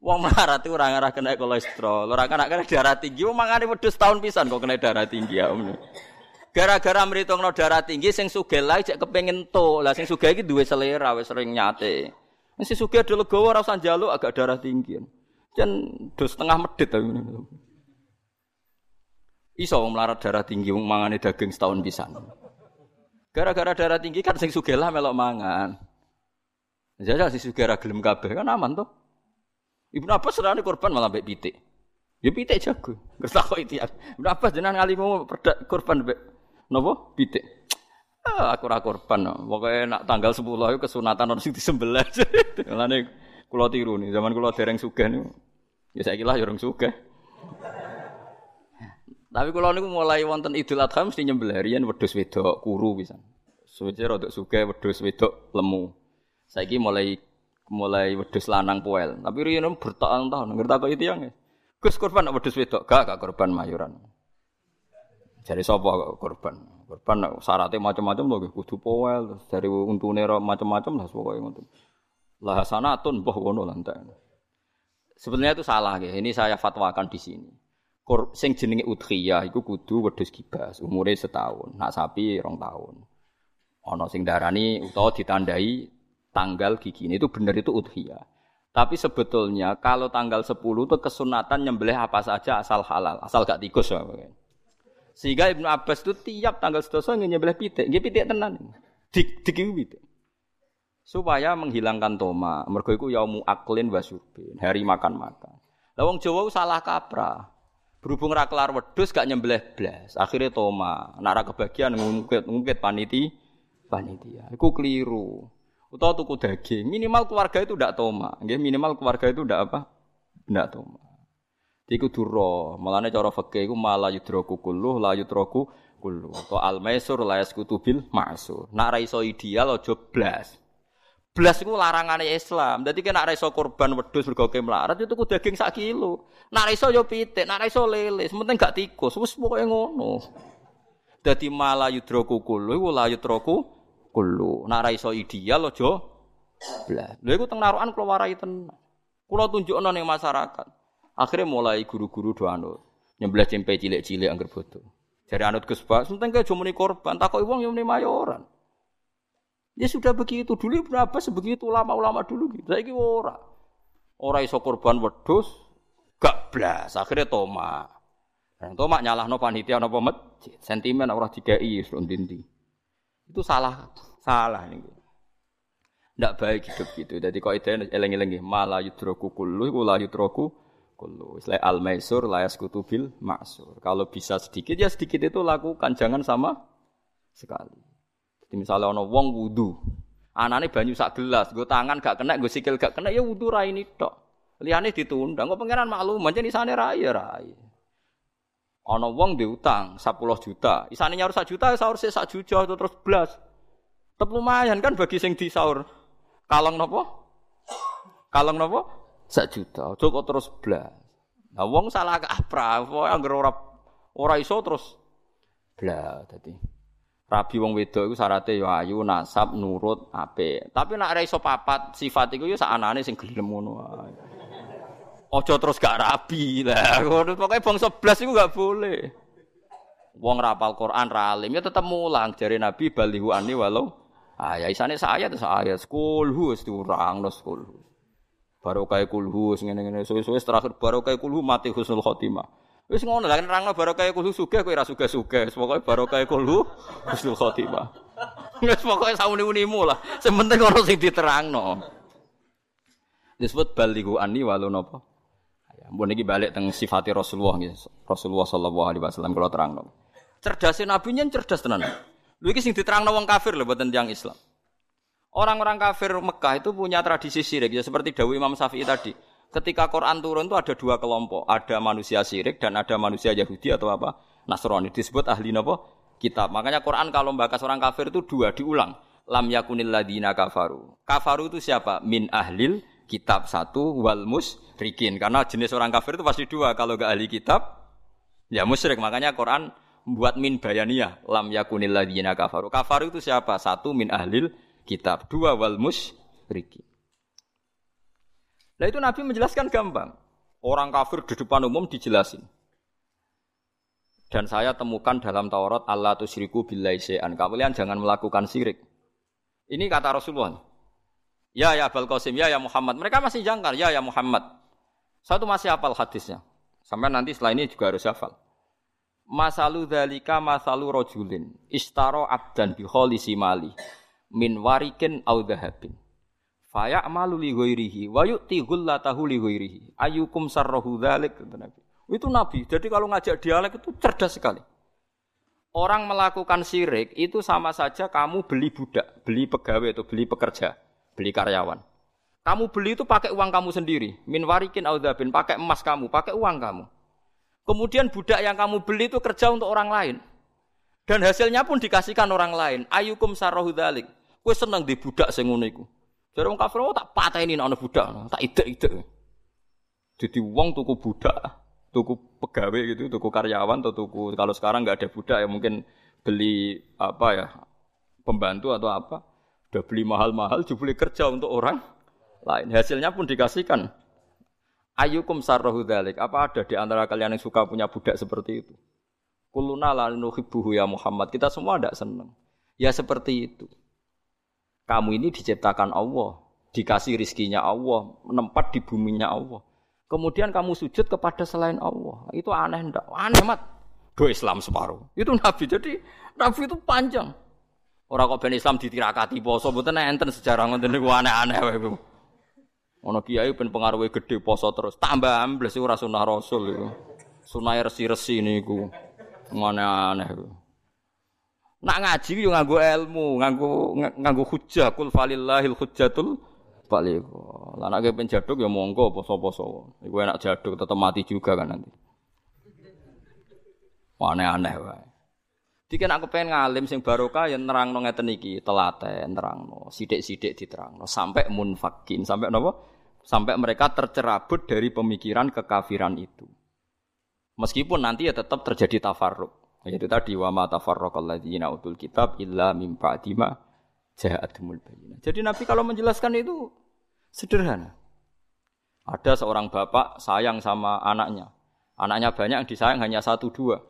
Wong melarat itu ora ngarah kena kolesterol, ora kena kena darah tinggi, wong mangane wedhus tahun pisan kok kena darah tinggi ya. Gara-gara mritungno darah tinggi sing sugih lae cek kepengin to. Lah sing sugih iki duwe selera wis sering nyate. Sing sugih ado legowo ora usah agak darah tinggi. Jan do setengah medit tapi. Iso melarat darah tinggi wong mangane daging setahun pisan. Gara-gara darah tinggi kan sing sugih lah melok mangan. Jajal si sugih ra gelem kabeh kan aman tuh. Ibnu Abbas serane korban malah mbek pitik. Ya pitik jago. Terus takok itu ya. Ibnu Abbas jenengan ngalimu korban mbek napa? Pitik. Ah, aku ora korban. Pokoke nak tanggal 10 itu kesunatan ono sing disembelih. Mulane kula tiru nih, zaman kula dereng sugih niku. Ya saiki lah ya sugih. Tapi kalau niku mulai wonten Idul Adha mesti nyembelih riyen wedhus wedok kuru bisa. Suwe rada sugih wedhus wedok lemu. Saiki mulai mulai wedhus lanang poel. Tapi riyen bertahun-tahun ngerti kok itu yang. Gus korban wedhus wedok gak gak korban mayuran. Jadi sapa korban? Korban syaratnya macam-macam loh, kudu poel, dari untune macam-macam lah pokoke ngoten. Lah sanatun mbah ngono lantai. Sebenarnya itu salah ya. Ini saya fatwakan di sini kur sing jenenge udhiyah iku kudu wedhus kibas, umure setahun. Nak sapi rong tahun. Ana sing darani utawa ditandai tanggal gigi ini itu bener itu udhiyah. Tapi sebetulnya kalau tanggal 10 itu kesunatan nyembelih apa saja asal halal, asal gak tikus. Sehingga Ibnu Abbas itu tiap tanggal sedoso nyembelih pitik, nggih pitik tenan. Dik dik pitik. Supaya menghilangkan toma, mergo iku yaumu aklin wasurbin, hari makan-makan. Lah wong Jawa salah kaprah. Berhubung ra kelar wedhus gak nyembelih blas, akhirnya toma. Nek ra kebagian ngungkit-ngungkit paniti panitia. Iku keliru. Utawa tuku daging, minimal keluarga itu ndak toma. Nggih, minimal keluarga itu ndak apa? Ndak toma. Iku duro, malane cara fikih iku mala yudroku kulluh la yudroku kulluh. To al maisur la yaskutu bil ma'sur. Nak ra iso ideal aja blas. Blas iku larangane Islam. Dadi kena ra iso korban wedhus mergo melarat itu tuku daging sak kilo. Nak ra iso yo pitik, nak ra lele, sementing gak tikus. Wis pokoke ngono. Dadi mala yudroku kulluh la yudroku kullu. Nak ra iso ideal aja blas. Lha iku teng narukan kula warai tenan. Kula tunjukno ning masyarakat. Akhirnya mulai guru-guru do anut. Nyembelih cempe cilik-cilik angger bodoh. Dari anut Gus Bak, sementing ke muni korban, takoki wong yang muni mayoran. Ya sudah begitu dulu berapa sebegitu ulama-ulama dulu gitu. Saiki ora. Ora iso korban wedhus, gak blas. Akhirnya toma. Dan toma nyalahno panitia napa masjid. Sentimen ora dikai dindi. Itu salah, salah nih. Ndak baik hidup gitu. Jadi kok itu eleng-eleng malah yudroku kullu, iku la yudroku kullu. Istilah al maisur la yaskutu bil maksur. Kalau bisa sedikit ya sedikit itu lakukan, jangan sama sekali. Jadi misalnya ono wong wudu, anane banyu sak gelas, gue tangan gak kena, gue sikil gak kena, ya wudu rai ini tok. Liane ditunda, gue pangeran maklum, macam di sana rai ya rai. Ana wong diutang 10 juta, isane nyaur 1 juta sahur sik 1 juta terus blas. Tetep lumayan kan bagi sing disaur. Kalong napa? Kalong napa? 1 juta. Aja kok terus blas. Nah wong salah kaprah, anggere ora ora iso terus blas dadi. Rabi wong wedok iku syaratnya ya ayu, nasab, nurut, apik. Tapi nek ora iso papat sifat iku ya sak anane sing gelem ngono wae. Ojo terus gak rabi lah. Pokoknya bangsa belas itu gak boleh. Wong rapal Quran ralim ya tetap mulang dari Nabi balihu ani walau ah ya isane saya tuh saya kulhu wis diurang no kulhu. Baru kulhu ngene ngene suwe-suwe terakhir baru kulhu mati husnul khotimah. Wis ngono lah nerangno baru kayak kulhu sugih kowe ora sugih-sugih. Pokoke baru kayak kulhu husnul khotimah. Wis pokoke sauni-unimu lah. Sing penting ono sing diterangno. Disebut balihu ani walau napa? Mbok niki balik teng sifati Rasulullah. Rasulullah sallallahu alaihi wasallam kula terangno. Cerdasé nabi nyen cerdas tenan. Lho iki sing diterangno wong kafir lho boten tiyang Islam. Orang-orang kafir Mekah itu punya tradisi syirik ya seperti dawuh Imam Syafi'i tadi. Ketika Quran turun itu ada dua kelompok, ada manusia syirik dan ada manusia Yahudi atau apa? Nasrani disebut ahli napa? Kitab. Makanya Quran kalau membahas orang kafir itu dua diulang. Lam yakunil ladina kafaru. Kafaru itu siapa? Min ahlil kitab satu wal musyrikin. Karena jenis orang kafir itu pasti dua. Kalau gak ahli kitab ya musyrik. Makanya Quran buat min bayania lam yakunil ladzina kafaru. Kafaru itu siapa? Satu min ahlil kitab. Dua wal musyrikin. Nah itu Nabi menjelaskan gampang. Orang kafir di depan umum dijelasin. Dan saya temukan dalam Taurat Allah tusyriku billahi syai'an. Kalian jangan melakukan syirik. Ini kata Rasulullah. Ya ya Abul Qasim, ya ya Muhammad. Mereka masih jangkar, ya ya Muhammad. Satu masih hafal hadisnya. Sampai nanti setelah ini juga harus hafal. Masalu dalika masalu rojulin istaro abdan bi mali min warikin au dhahabin. Faya amalu li ghairihi wa yu'ti ghullatahu li ghairihi. Ayukum sarrahu dzalik Nabi. Itu Nabi. Jadi kalau ngajak dialek itu cerdas sekali. Orang melakukan syirik itu sama saja kamu beli budak, beli pegawai atau beli pekerja beli karyawan. Kamu beli itu pakai uang kamu sendiri. Min warikin audabin, pakai emas kamu, pakai uang kamu. Kemudian budak yang kamu beli itu kerja untuk orang lain. Dan hasilnya pun dikasihkan orang lain. Ayukum sarahu dalik. Kue seneng di budak sing ngono iku. Jadi orang kafir oh, tak ini ana budak, tak ide-ide. Jadi uang tuku budak, tuku pegawai gitu, tuku karyawan atau tuku kalau sekarang nggak ada budak ya mungkin beli apa ya pembantu atau apa Udah beli mahal-mahal, jubli kerja untuk orang lain. Hasilnya pun dikasihkan. Ayukum sarrohu dalik. Apa ada di antara kalian yang suka punya budak seperti itu? Kuluna la nuhibbuhu ya Muhammad. Kita semua tidak senang. Ya seperti itu. Kamu ini diciptakan Allah dikasih rizkinya Allah, menempat di buminya Allah. Kemudian kamu sujud kepada selain Allah. Itu aneh ndak? Aneh mat. Do Islam separuh. Itu Nabi. Jadi Nabi itu panjang. Orang kok ben Islam ditirakati poso mboten enten sejarah ngoten niku aneh-aneh wae. Ono kiai ben pengaruhe gede poso terus. Tambah ambles ora sunah Rasul iku. Sunah resi-resi niku. Aneh-aneh iku. Nak ngaji yo nganggo ilmu, nganggo nganggo hujjah kul falillahil hujjatul balik. Lah nek ben jaduk ya monggo poso-poso. Iku enak jaduk tetep mati juga kan nanti. Aneh-aneh wae. Dikene aku pengen ngalim sing barokah ya nerangno ngeten iki, telaten nerangno, sithik-sithik diterangno sampai munfakin, sampai napa? Sampai mereka tercerabut dari pemikiran kekafiran itu. Meskipun nanti ya tetap terjadi tafarruq. Yaitu tadi wa ma tafarraqal ladzina utul kitab illa mim ba'di ma ja'atumul. Jadi Nabi kalau menjelaskan itu sederhana. Ada seorang bapak sayang sama anaknya. Anaknya banyak yang disayang hanya satu dua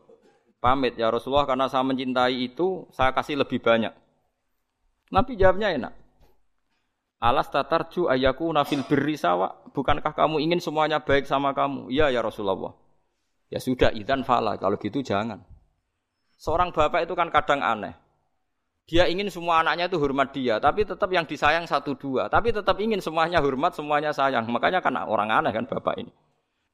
pamit ya Rasulullah karena saya mencintai itu saya kasih lebih banyak. Nabi jawabnya enak. Alas tatarju ayaku nafil birri sawa. Bukankah kamu ingin semuanya baik sama kamu? Iya ya Rasulullah. Ya sudah, idan fala. Kalau gitu jangan. Seorang bapak itu kan kadang aneh. Dia ingin semua anaknya itu hormat dia, tapi tetap yang disayang satu dua. Tapi tetap ingin semuanya hormat, semuanya sayang. Makanya kan orang aneh kan bapak ini.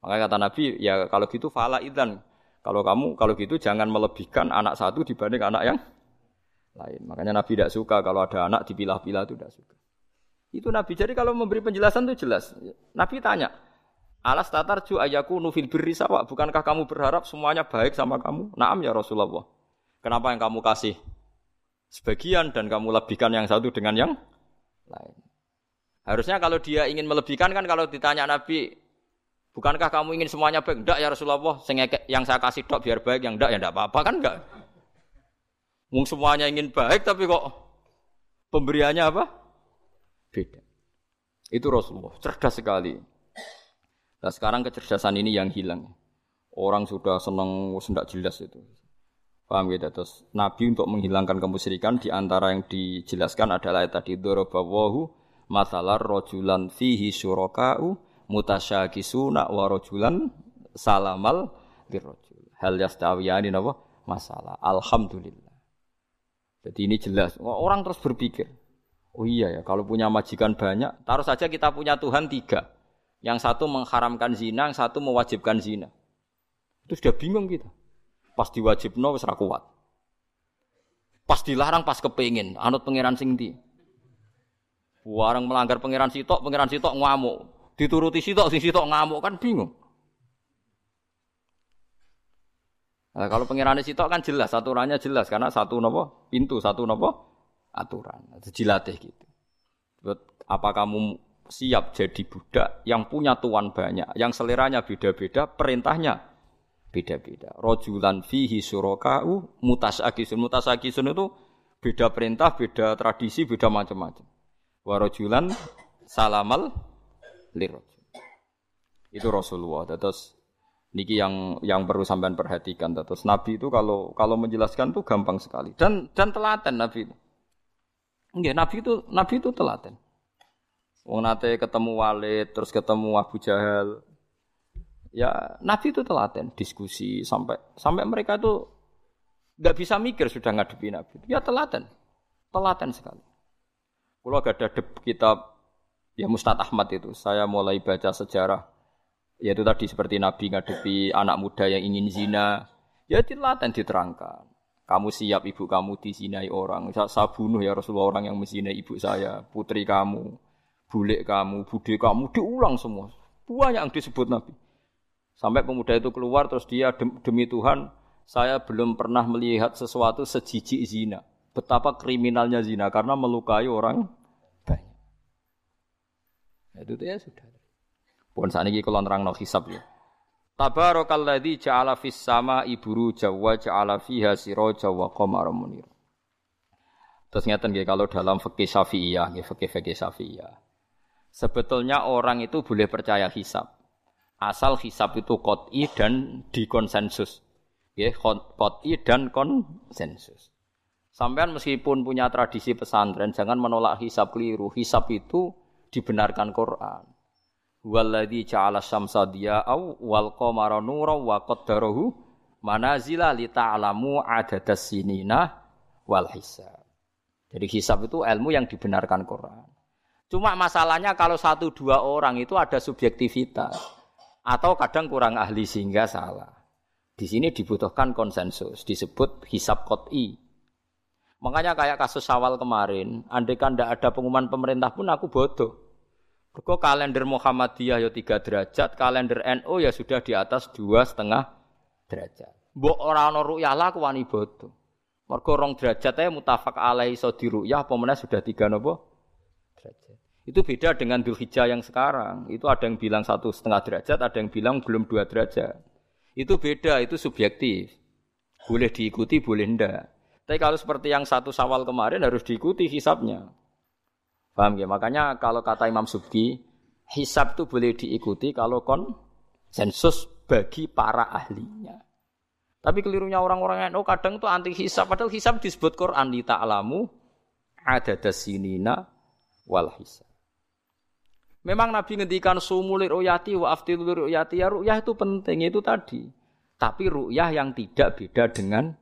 Makanya kata Nabi, ya kalau gitu fala idan. Kalau kamu kalau gitu jangan melebihkan anak satu dibanding anak yang lain. Makanya Nabi tidak suka kalau ada anak dipilah-pilah itu tidak suka. Itu Nabi. Jadi kalau memberi penjelasan itu jelas. Nabi tanya, Alas tatar ju ayaku nufil birri sawa. Bukankah kamu berharap semuanya baik sama kamu? Naam ya Rasulullah. Kenapa yang kamu kasih sebagian dan kamu lebihkan yang satu dengan yang lain? Harusnya kalau dia ingin melebihkan kan kalau ditanya Nabi, Bukankah kamu ingin semuanya baik? Enggak ya Rasulullah, yang saya kasih dok biar baik, yang enggak ya enggak apa-apa kan enggak. Mung semuanya ingin baik tapi kok pemberiannya apa? Beda. Itu Rasulullah, cerdas sekali. Nah sekarang kecerdasan ini yang hilang. Orang sudah senang, tidak jelas itu. Paham gitu? Terus Nabi untuk menghilangkan kemusyrikan di antara yang dijelaskan adalah tadi dorobawahu masalah rojulan fihi syuraka'u mutasyakisuna wa rajulan salamal dirajul. Hal yastawiyani napa? Masalah. Alhamdulillah. Jadi ini jelas. Orang terus berpikir, oh iya ya, kalau punya majikan banyak, taruh saja kita punya Tuhan tiga. Yang satu mengharamkan zina, yang satu mewajibkan zina. Itu sudah bingung kita. Pas diwajibno wis kuat. Pas dilarang pas kepengin, anut pangeran sing ndi. Warang melanggar pangeran sitok, pangeran sitok ngamuk. Dituruti sitok, sing sitok ngamuk kan bingung. Nah, kalau pengirannya sitok kan jelas, aturannya jelas karena satu nopo pintu, satu nopo aturan. Dilatih gitu. Apa kamu siap jadi budak yang punya tuan banyak, yang seleranya beda-beda, perintahnya beda-beda. Rojulan fihi surokau mutasakisun. Mutasakisun itu beda perintah, beda tradisi, beda macam-macam. Warojulan salamal lirajul. Itu Rasulullah. Terus niki yang yang perlu sampean perhatikan. Terus Nabi itu kalau kalau menjelaskan tuh gampang sekali dan dan telaten Nabi itu. Enggak, Nabi itu Nabi itu telaten. Wong nate ketemu Walid, terus ketemu Abu Jahal. Ya, Nabi itu telaten, diskusi sampai sampai mereka itu nggak bisa mikir sudah ngadepi Nabi. Ya telaten, telaten sekali. Kalau gak ada kitab ya Mustad Ahmad itu. Saya mulai baca sejarah yaitu tadi seperti Nabi ngadepi anak muda yang ingin zina, ya dilaten diterangkan. Kamu siap ibu kamu dizinai orang. Saya, bunuh ya Rasulullah orang yang menzinai ibu saya, putri kamu, bule kamu, bude kamu, diulang semua. Banyak yang disebut Nabi. Sampai pemuda itu keluar terus dia demi Tuhan, saya belum pernah melihat sesuatu sejijik zina. Betapa kriminalnya zina karena melukai orang itu ya sudah. Pun saat ini kalau nerang no hisab ya. Tabarakalladzi ja'ala fis sama iburu jawa ja'ala fiha siraja wa qamara munir. Terus ngeten nggih kalau dalam fikih Syafi'iyah, nggih fikih-fikih Syafi'iyah. Sebetulnya orang itu boleh percaya hisab. Asal hisab itu qot'i dan dikonsensus. Nggih, qot'i dan konsensus. Sampean meskipun punya tradisi pesantren, jangan menolak hisab keliru. Hisab itu dibenarkan Quran. Walladzi ja'ala syamsa diya'au wal qamara nuran wa qaddarahu manazila li ta'lamu adadas sinina wal hisab. Jadi hisab itu ilmu yang dibenarkan Quran. Cuma masalahnya kalau satu dua orang itu ada subjektivitas atau kadang kurang ahli sehingga salah. Di sini dibutuhkan konsensus, disebut hisab kot'i. Makanya kayak kasus awal kemarin, andai kan tidak ada pengumuman pemerintah pun aku bodoh. Kok kalender Muhammadiyah ya tiga derajat, kalender NU ya sudah di atas dua setengah derajat. Mbok orang ono ruyah lah aku wani bodoh. Mergo rong derajat mutafak alai so diruyah apa sudah tiga nopo derajat. Itu beda dengan Dzulhijjah yang sekarang. Itu ada yang bilang satu setengah derajat, ada yang bilang belum dua derajat. Itu beda, itu subjektif. Boleh diikuti, boleh ndak. Tapi kalau seperti yang satu sawal kemarin harus diikuti hisapnya. Paham ya? Makanya kalau kata Imam Subki, hisap itu boleh diikuti kalau konsensus bagi para ahlinya. Tapi kelirunya orang-orang oh, kadang itu anti hisap. Padahal hisap disebut Quran di ta'lamu ada dasinina wal hisab. Memang Nabi ngendikan sumulir uyati wa aftilulir uyati ya ru'yah itu penting itu tadi. Tapi ru'yah yang tidak beda dengan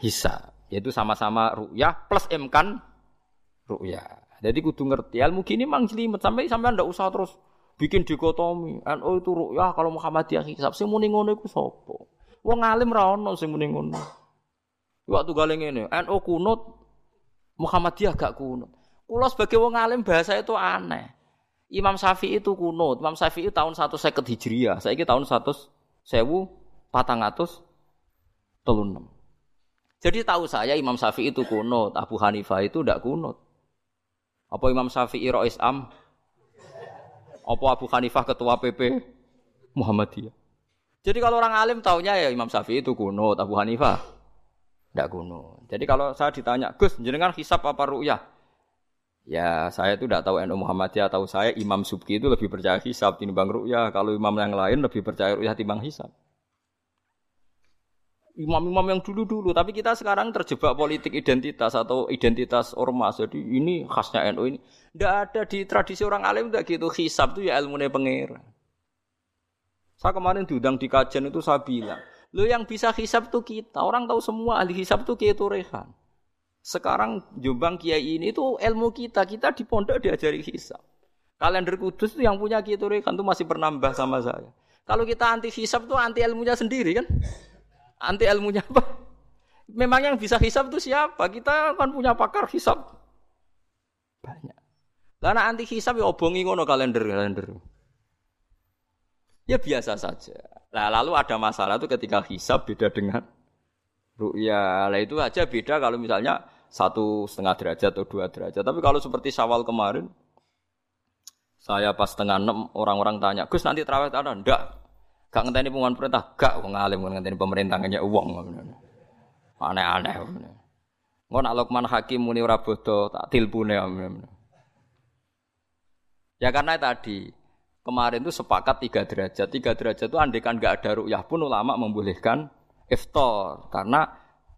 hisab, yaitu sama-sama ru'yah plus imkan ru'yah. Jadi kudu ngerti ilmu gini mang jelimet sampai sampai ndak usah terus bikin dikotomi. NU itu ru'yah kalau Muhammadiyah hisab sing muni ngono iku sapa? Wong alim ra ono sing muni ngono. Waktu galeng ini, NU kunut Muhammadiyah gak kunut. Kulo sebagai wong alim bahasa itu aneh. Imam Syafi'i itu kuno. Imam Syafi'i tahun 150 Hijriah. Saya tahun 100 sewu patang atus telunem. Jadi tahu saya Imam Syafi'i itu kuno, Abu Hanifah itu tidak kuno. Apa Imam Syafi'i Rois Am? Apa Abu Hanifah ketua PP Muhammadiyah? Jadi kalau orang alim taunya ya Imam Syafi'i itu kuno, Abu Hanifah tidak kuno. Jadi kalau saya ditanya, Gus, jenengan hisap apa ru'yah? Ya saya itu tidak tahu NU Muhammadiyah, tahu saya Imam Subki itu lebih percaya hisab timbang ru'yah. Kalau imam yang lain lebih percaya ru'yah timbang hisab. Imam-imam yang dulu-dulu, tapi kita sekarang terjebak politik identitas atau identitas ormas. Jadi ini khasnya NU ini. Tidak ada di tradisi orang alim tidak gitu. Hisab itu ya ilmu pengira. Saya kemarin diundang di kajian itu saya bilang, lo yang bisa hisab itu kita. Orang tahu semua ahli hisab itu kita rehan. Sekarang Jombang Kiai ini itu ilmu kita, kita di pondok diajari hisab. Kalender kudus itu yang punya Kiai kan itu masih pernambah sama saya. Kalau kita anti hisab itu anti ilmunya sendiri kan? Anti ilmunya apa? Memang yang bisa hisab itu siapa? Kita kan punya pakar hisab. Banyak. Lah anti hisab ya obongi ngono kalender-kalender. Ya biasa saja. Nah, lalu ada masalah itu ketika hisab beda dengan ru'ya. Lah itu aja beda kalau misalnya satu setengah derajat atau dua derajat. Tapi kalau seperti Syawal kemarin, saya pas setengah enam orang-orang tanya, Gus nanti terawih ada? Enggak. Gak ngenteni pengumuman perintah, gak wong alim ngenteni pemerintah ngenya uang. Aneh-aneh. Ngon nak Lukman Hakim muni ora bodo tak tilpune. Ya karena tadi kemarin itu sepakat tiga derajat. Tiga derajat itu andekan nggak ada rukyah pun ulama membolehkan iftar karena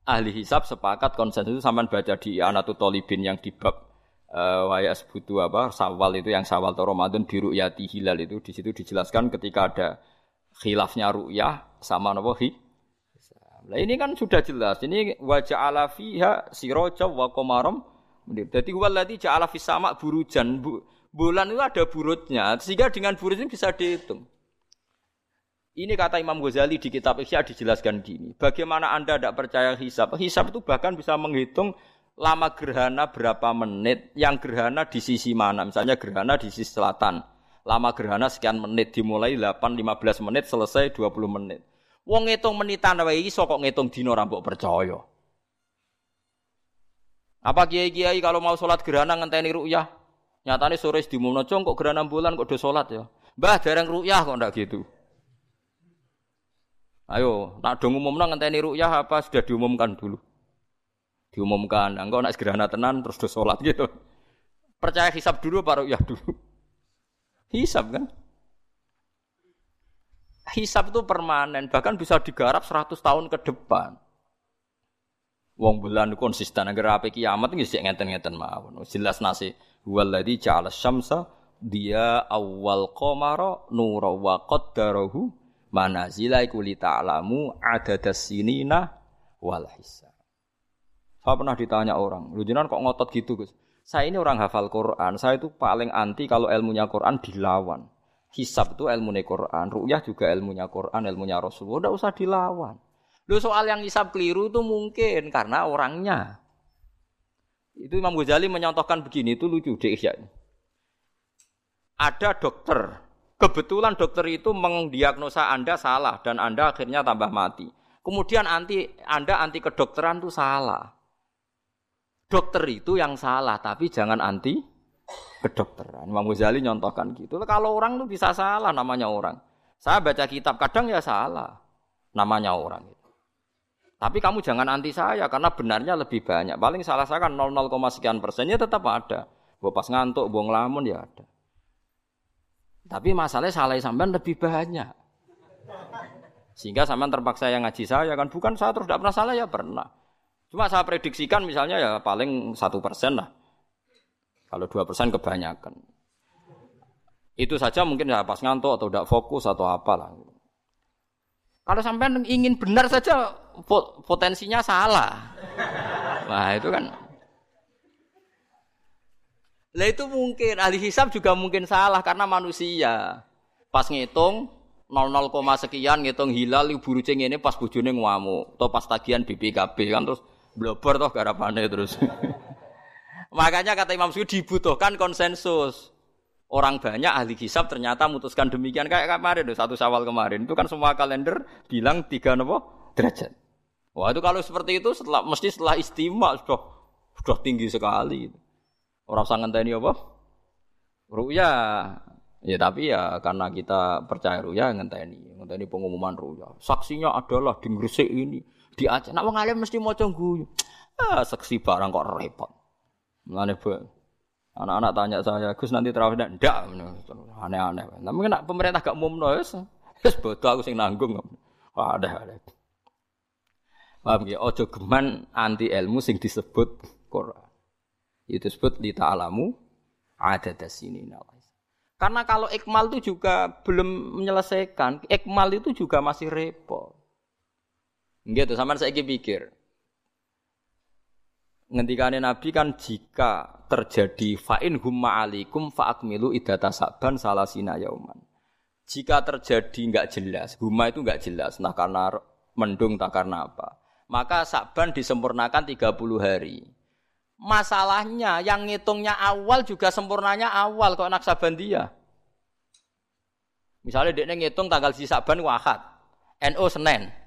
ahli hisab sepakat konsensus itu sampai baca di Anatu Tolibin yang di bab uh, wayas butuh apa sawal itu yang sawal atau Ramadan di ru'yati hilal itu di situ dijelaskan ketika ada khilafnya ru'yah sama nopo Nah ini kan sudah jelas. Ini wajah ala fiha siroja wa komarom. Jadi waladi ja'ala fis sama burujan. bulan itu ada burutnya. Sehingga dengan burut ini bisa dihitung. Ini kata Imam Ghazali di kitab Ihya dijelaskan gini. Bagaimana Anda tidak percaya hisab? Hisab itu bahkan bisa menghitung lama gerhana berapa menit, yang gerhana di sisi mana. Misalnya gerhana di sisi selatan. Lama gerhana sekian menit, dimulai 8-15 menit, selesai 20 menit. Wong ngitung menitan wae iso kok ngitung dino rambut percaya. Apa kiai-kiai kalau mau sholat gerhana ngenteni ru'yah? Nyatane sore di cong kok gerhana bulan kok do sholat ya. Mbah dereng ru'yah kok ndak gitu. Ayo, nak dong umumna ngenteni rukyah apa sudah diumumkan dulu? Diumumkan, engkau nak segera tenan terus do sholat gitu. Percaya hisap dulu apa rukyah dulu? Hisap kan? Hisap itu permanen, bahkan bisa digarap 100 tahun ke depan. Wong bulan konsisten agar apa kiamat nggih sik ngeten-ngeten mawon. Jelas nasi Huwallazi ja'ala syamsa dia awal qamara nura wa qaddarahu manazila iku li ta'lamu adadas sinina wal hisab. Saya pernah ditanya orang, lu jenengan kok ngotot gitu, Gus? Saya ini orang hafal Quran, saya itu paling anti kalau ilmunya Quran dilawan. Hisab itu ilmu Quran, ru'yah juga ilmunya Quran, ilmunya Rasulullah, udah usah dilawan. Lu soal yang hisab keliru itu mungkin karena orangnya. Itu Imam Ghazali menyontohkan begini, itu lucu deh ya. Ada dokter, kebetulan dokter itu mendiagnosa Anda salah dan Anda akhirnya tambah mati. Kemudian anti Anda anti kedokteran itu salah. Dokter itu yang salah, tapi jangan anti kedokteran. Imam Ghazali nyontohkan gitu. Kalau orang itu bisa salah namanya orang. Saya baca kitab kadang ya salah namanya orang itu. Tapi kamu jangan anti saya karena benarnya lebih banyak. Paling salah saya kan 0, sekian persennya tetap ada. Gue pas ngantuk, buang lamun ya ada. Tapi masalahnya salah sampean lebih banyak. Sehingga sampean terpaksa yang ngaji saya kan bukan saya terus tidak pernah salah ya pernah. Cuma saya prediksikan misalnya ya paling satu persen lah. Kalau dua persen kebanyakan. Itu saja mungkin ya pas ngantuk atau tidak fokus atau apalah. Kalau sampai ingin benar saja potensinya salah. Nah itu kan. Lah itu mungkin ahli hisab juga mungkin salah karena manusia. Pas ngitung 00, sekian ngitung hilal ibu rucing ini pas bojone ngamuk atau pas tagihan BPKB kan terus blober toh garapane terus. Makanya kata Imam Suyuti dibutuhkan konsensus orang banyak ahli hisab ternyata memutuskan demikian kayak kemarin satu sawal kemarin itu kan semua kalender bilang tiga nopo derajat. Wah itu kalau seperti itu setelah mesti setelah istimewa sudah sudah tinggi sekali. Orang sangat tadi apa? Ruya. Ya tapi ya karena kita percaya ruya ngenteni, ngenteni pengumuman ruya. Saksinya adalah di Gresik ini, di Aceh. Nak wong mesti maca guyu. Ah, saksi barang kok repot. Mulane Anak-anak tanya saya, Gus nanti terawih ndak? Ndak, aneh-aneh. Tapi kena pemerintah gak umumno wis. Wis bodoh aku sing nanggung. Ada ada. Paham ya? Ojo geman anti ilmu sing disebut Quran. Itu disebut li ta'alamu ada sini Karena kalau ikmal itu juga belum menyelesaikan, ikmal itu juga masih repot. Gitu, sama saya pikir. Ngendikane Nabi kan jika terjadi fa'in humma alikum fa'akmilu idata saban salasina yauman. Jika terjadi nggak jelas, humma itu nggak jelas, nah karena mendung tak karena apa. Maka saban disempurnakan 30 hari. Masalahnya yang ngitungnya awal juga sempurnanya awal kok dia. Misalnya dia ngitung tanggal si saban wahad, NO Senin.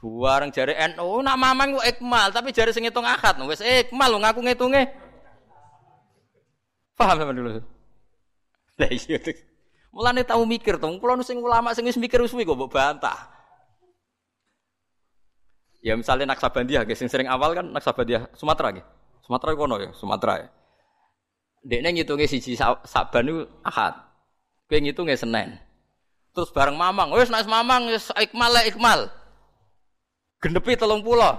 Buareng jari NU nak mamang kok ikmal, tapi jari sing ngitung akad wis ikmal ngaku ngitunge. Paham sama dulu. Lah iya. Mulane tahu mikir tuh, kula sing ulama sing wis mikir wis kok mbok bantah. Ya misalnya Naksabandia, sing sering awal kan Naksabandia Sumatera nggih. Sumatera kono ya, Sumatera ya. Dekne ngitunge siji Saban itu Ahad. Kowe ngitunge Senin. Terus bareng Mamang, wis nek Mamang wis ikmal ikmal. Genepi telung pulau.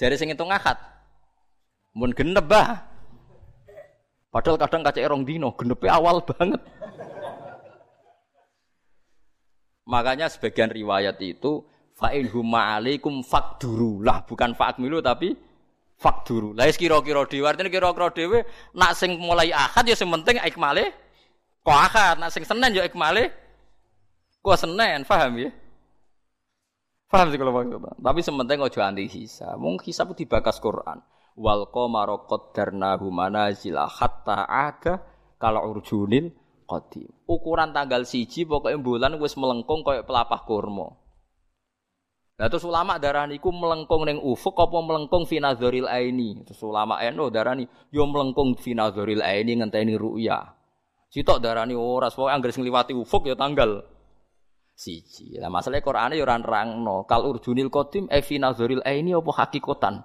Jadi sing ngitung akad. Mun genep bah. Padahal kadang kaca erong dino, genepi awal banget. Makanya sebagian riwayat itu fa'in huma alaikum fakduru lah bukan fa'akmilu tapi fakduru. Lah kira-kira dhewe artine kira-kira dhewe nak sing mulai akad ya sing penting ikmale kok akad, nak sing Senin ya ikmale kok Senin, paham ya? Paham sih kalau maksudnya. Tapi sementing ojo anti hisab. Mung hisab dibakas Quran. Wal qamara qaddarnahu manazila hatta ada kalau urjunil qadim. Ukuran tanggal siji pokoknya bulan wis melengkung koyo pelapah kurma. Lah terus ulama daraniku melengkung ning ufuk apa melengkung fi nazaril aini. Terus ulama eno darani yo melengkung fi nazaril aini ngenteni ru'ya. Sitok darani ora, pokoke anggere sing liwati ufuk ya tanggal siji. Lah masalah Qur'ane ya ora nerangno. Kal urjunil qadim e fi nazaril aini apa hakikatan.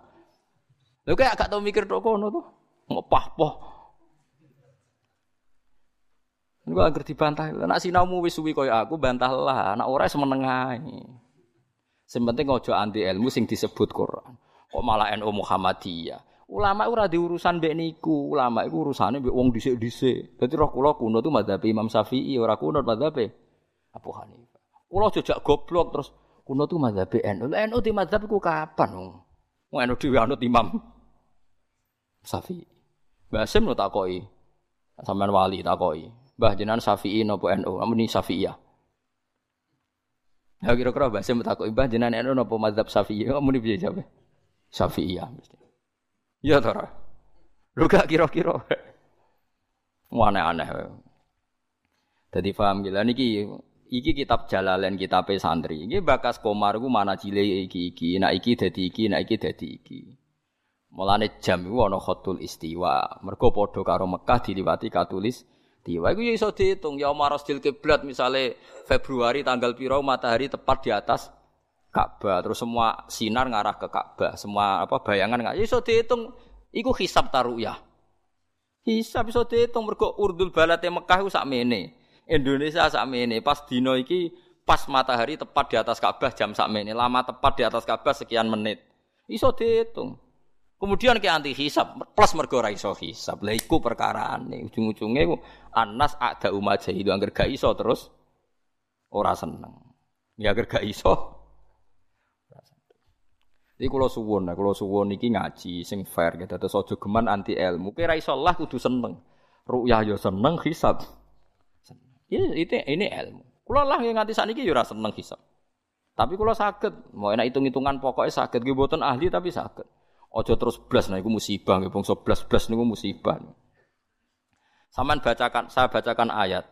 Lho kayak agak tau mikir tok kono tuh. Ngopah-poh. Niku agar dibantah. Nek sinaumu wis suwi kaya aku bantahlah. Nek ora semeneng ae. Sing penting aja anti ilmu sing disebut Quran. Kok malah NU Muhammadiyah. Ulama ora di urusan mbek niku, ulama iku urusane mbek wong dhisik-dhisik. Dadi roh kula kuno tuh madzhab Imam Syafi'i, ora kuno madzhab Abu Hanifah. Kula jejak goblok terus kuno tuh madzhab NU. NU di madzhab iku kapan wong? NU dhewe anut Imam Syafi'i. Mbah Sim lo takoki. Sampeyan wali takoki. Mbah jenengan Syafi'i napa NU? Amuni Syafi'iyah. Ya kira-kira Mbah Sim takoki, Mbah jenengan NU napa madzhab Syafi'i? Amuni piye jawab? Syafi'iyah mesti. Ya ta ora? Lu gak kira-kira. Aneh-aneh. Jadi paham gila niki iki kitab Jalalain kitab santri. Iki bakas komar ku mana cile iki iki, nak iki dadi iki, nak iki dadi iki. Mulane jam iku ana khotul istiwa. Mergo padha karo Mekah diliwati katulis istiwa. Iku ya iso diitung ya marasdil kiblat misale Februari tanggal piro matahari tepat di atas Ka'bah, terus semua sinar ngarah ke Ka'bah, semua apa bayangan nggak iso dihitung iku hisab taruyah. Hisab iso dihitung mergo urdul balate Mekah iku sakmene. Indonesia sakmene. Pas dino iki pas matahari tepat di atas Ka'bah jam sakmene, lama tepat di atas Ka'bah sekian menit. Iso dihitung. Kemudian ke anti hisab plus mergo ora iso hisab. Lah iku perkarane. Ujung-ujunge anas ada umat itu angger gak iso terus ora seneng. Ya angger gak iso Iki kula suwun, nah kula suwun iki ngaji sing fair gitu. Aja geman anti ilmu. Kira iso Allah kudu seneng. Ru'yah ya seneng, hisab. Ini, itu ini ilmu. Kula lah yang nganti sakniki ya ora seneng hisab. Tapi kula saged, mau enak hitung-hitungan pokoknya saged nggih mboten ahli tapi saged. Aja terus blas nah iku musibah nggih bangsa blas-blas niku musibah. Saman bacakan, saya bacakan ayat.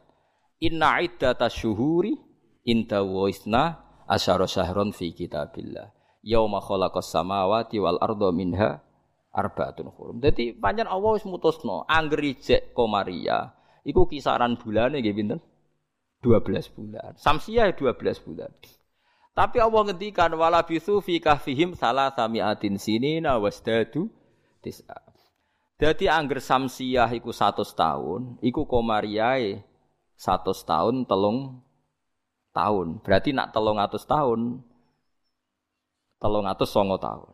Inna iddata syuhuri inda wa isna asyara syahron fi kitabillah yauma khalaqas samawati wal arda minha arbaatun hurum. Dadi pancen Allah wis mutusno angger iku kisaran bulane nggih pinten? 12 bulan. Samsiah 12 bulan. Tapi Allah ngendikan wala bisu fi kahfihim salah samiatin sinina wasdadu tis'a. Dadi angger samsiah iku 100 tahun, iku komariae 100 tahun telung tahun. Berarti nak telung atus tahun telung atus songo tahun.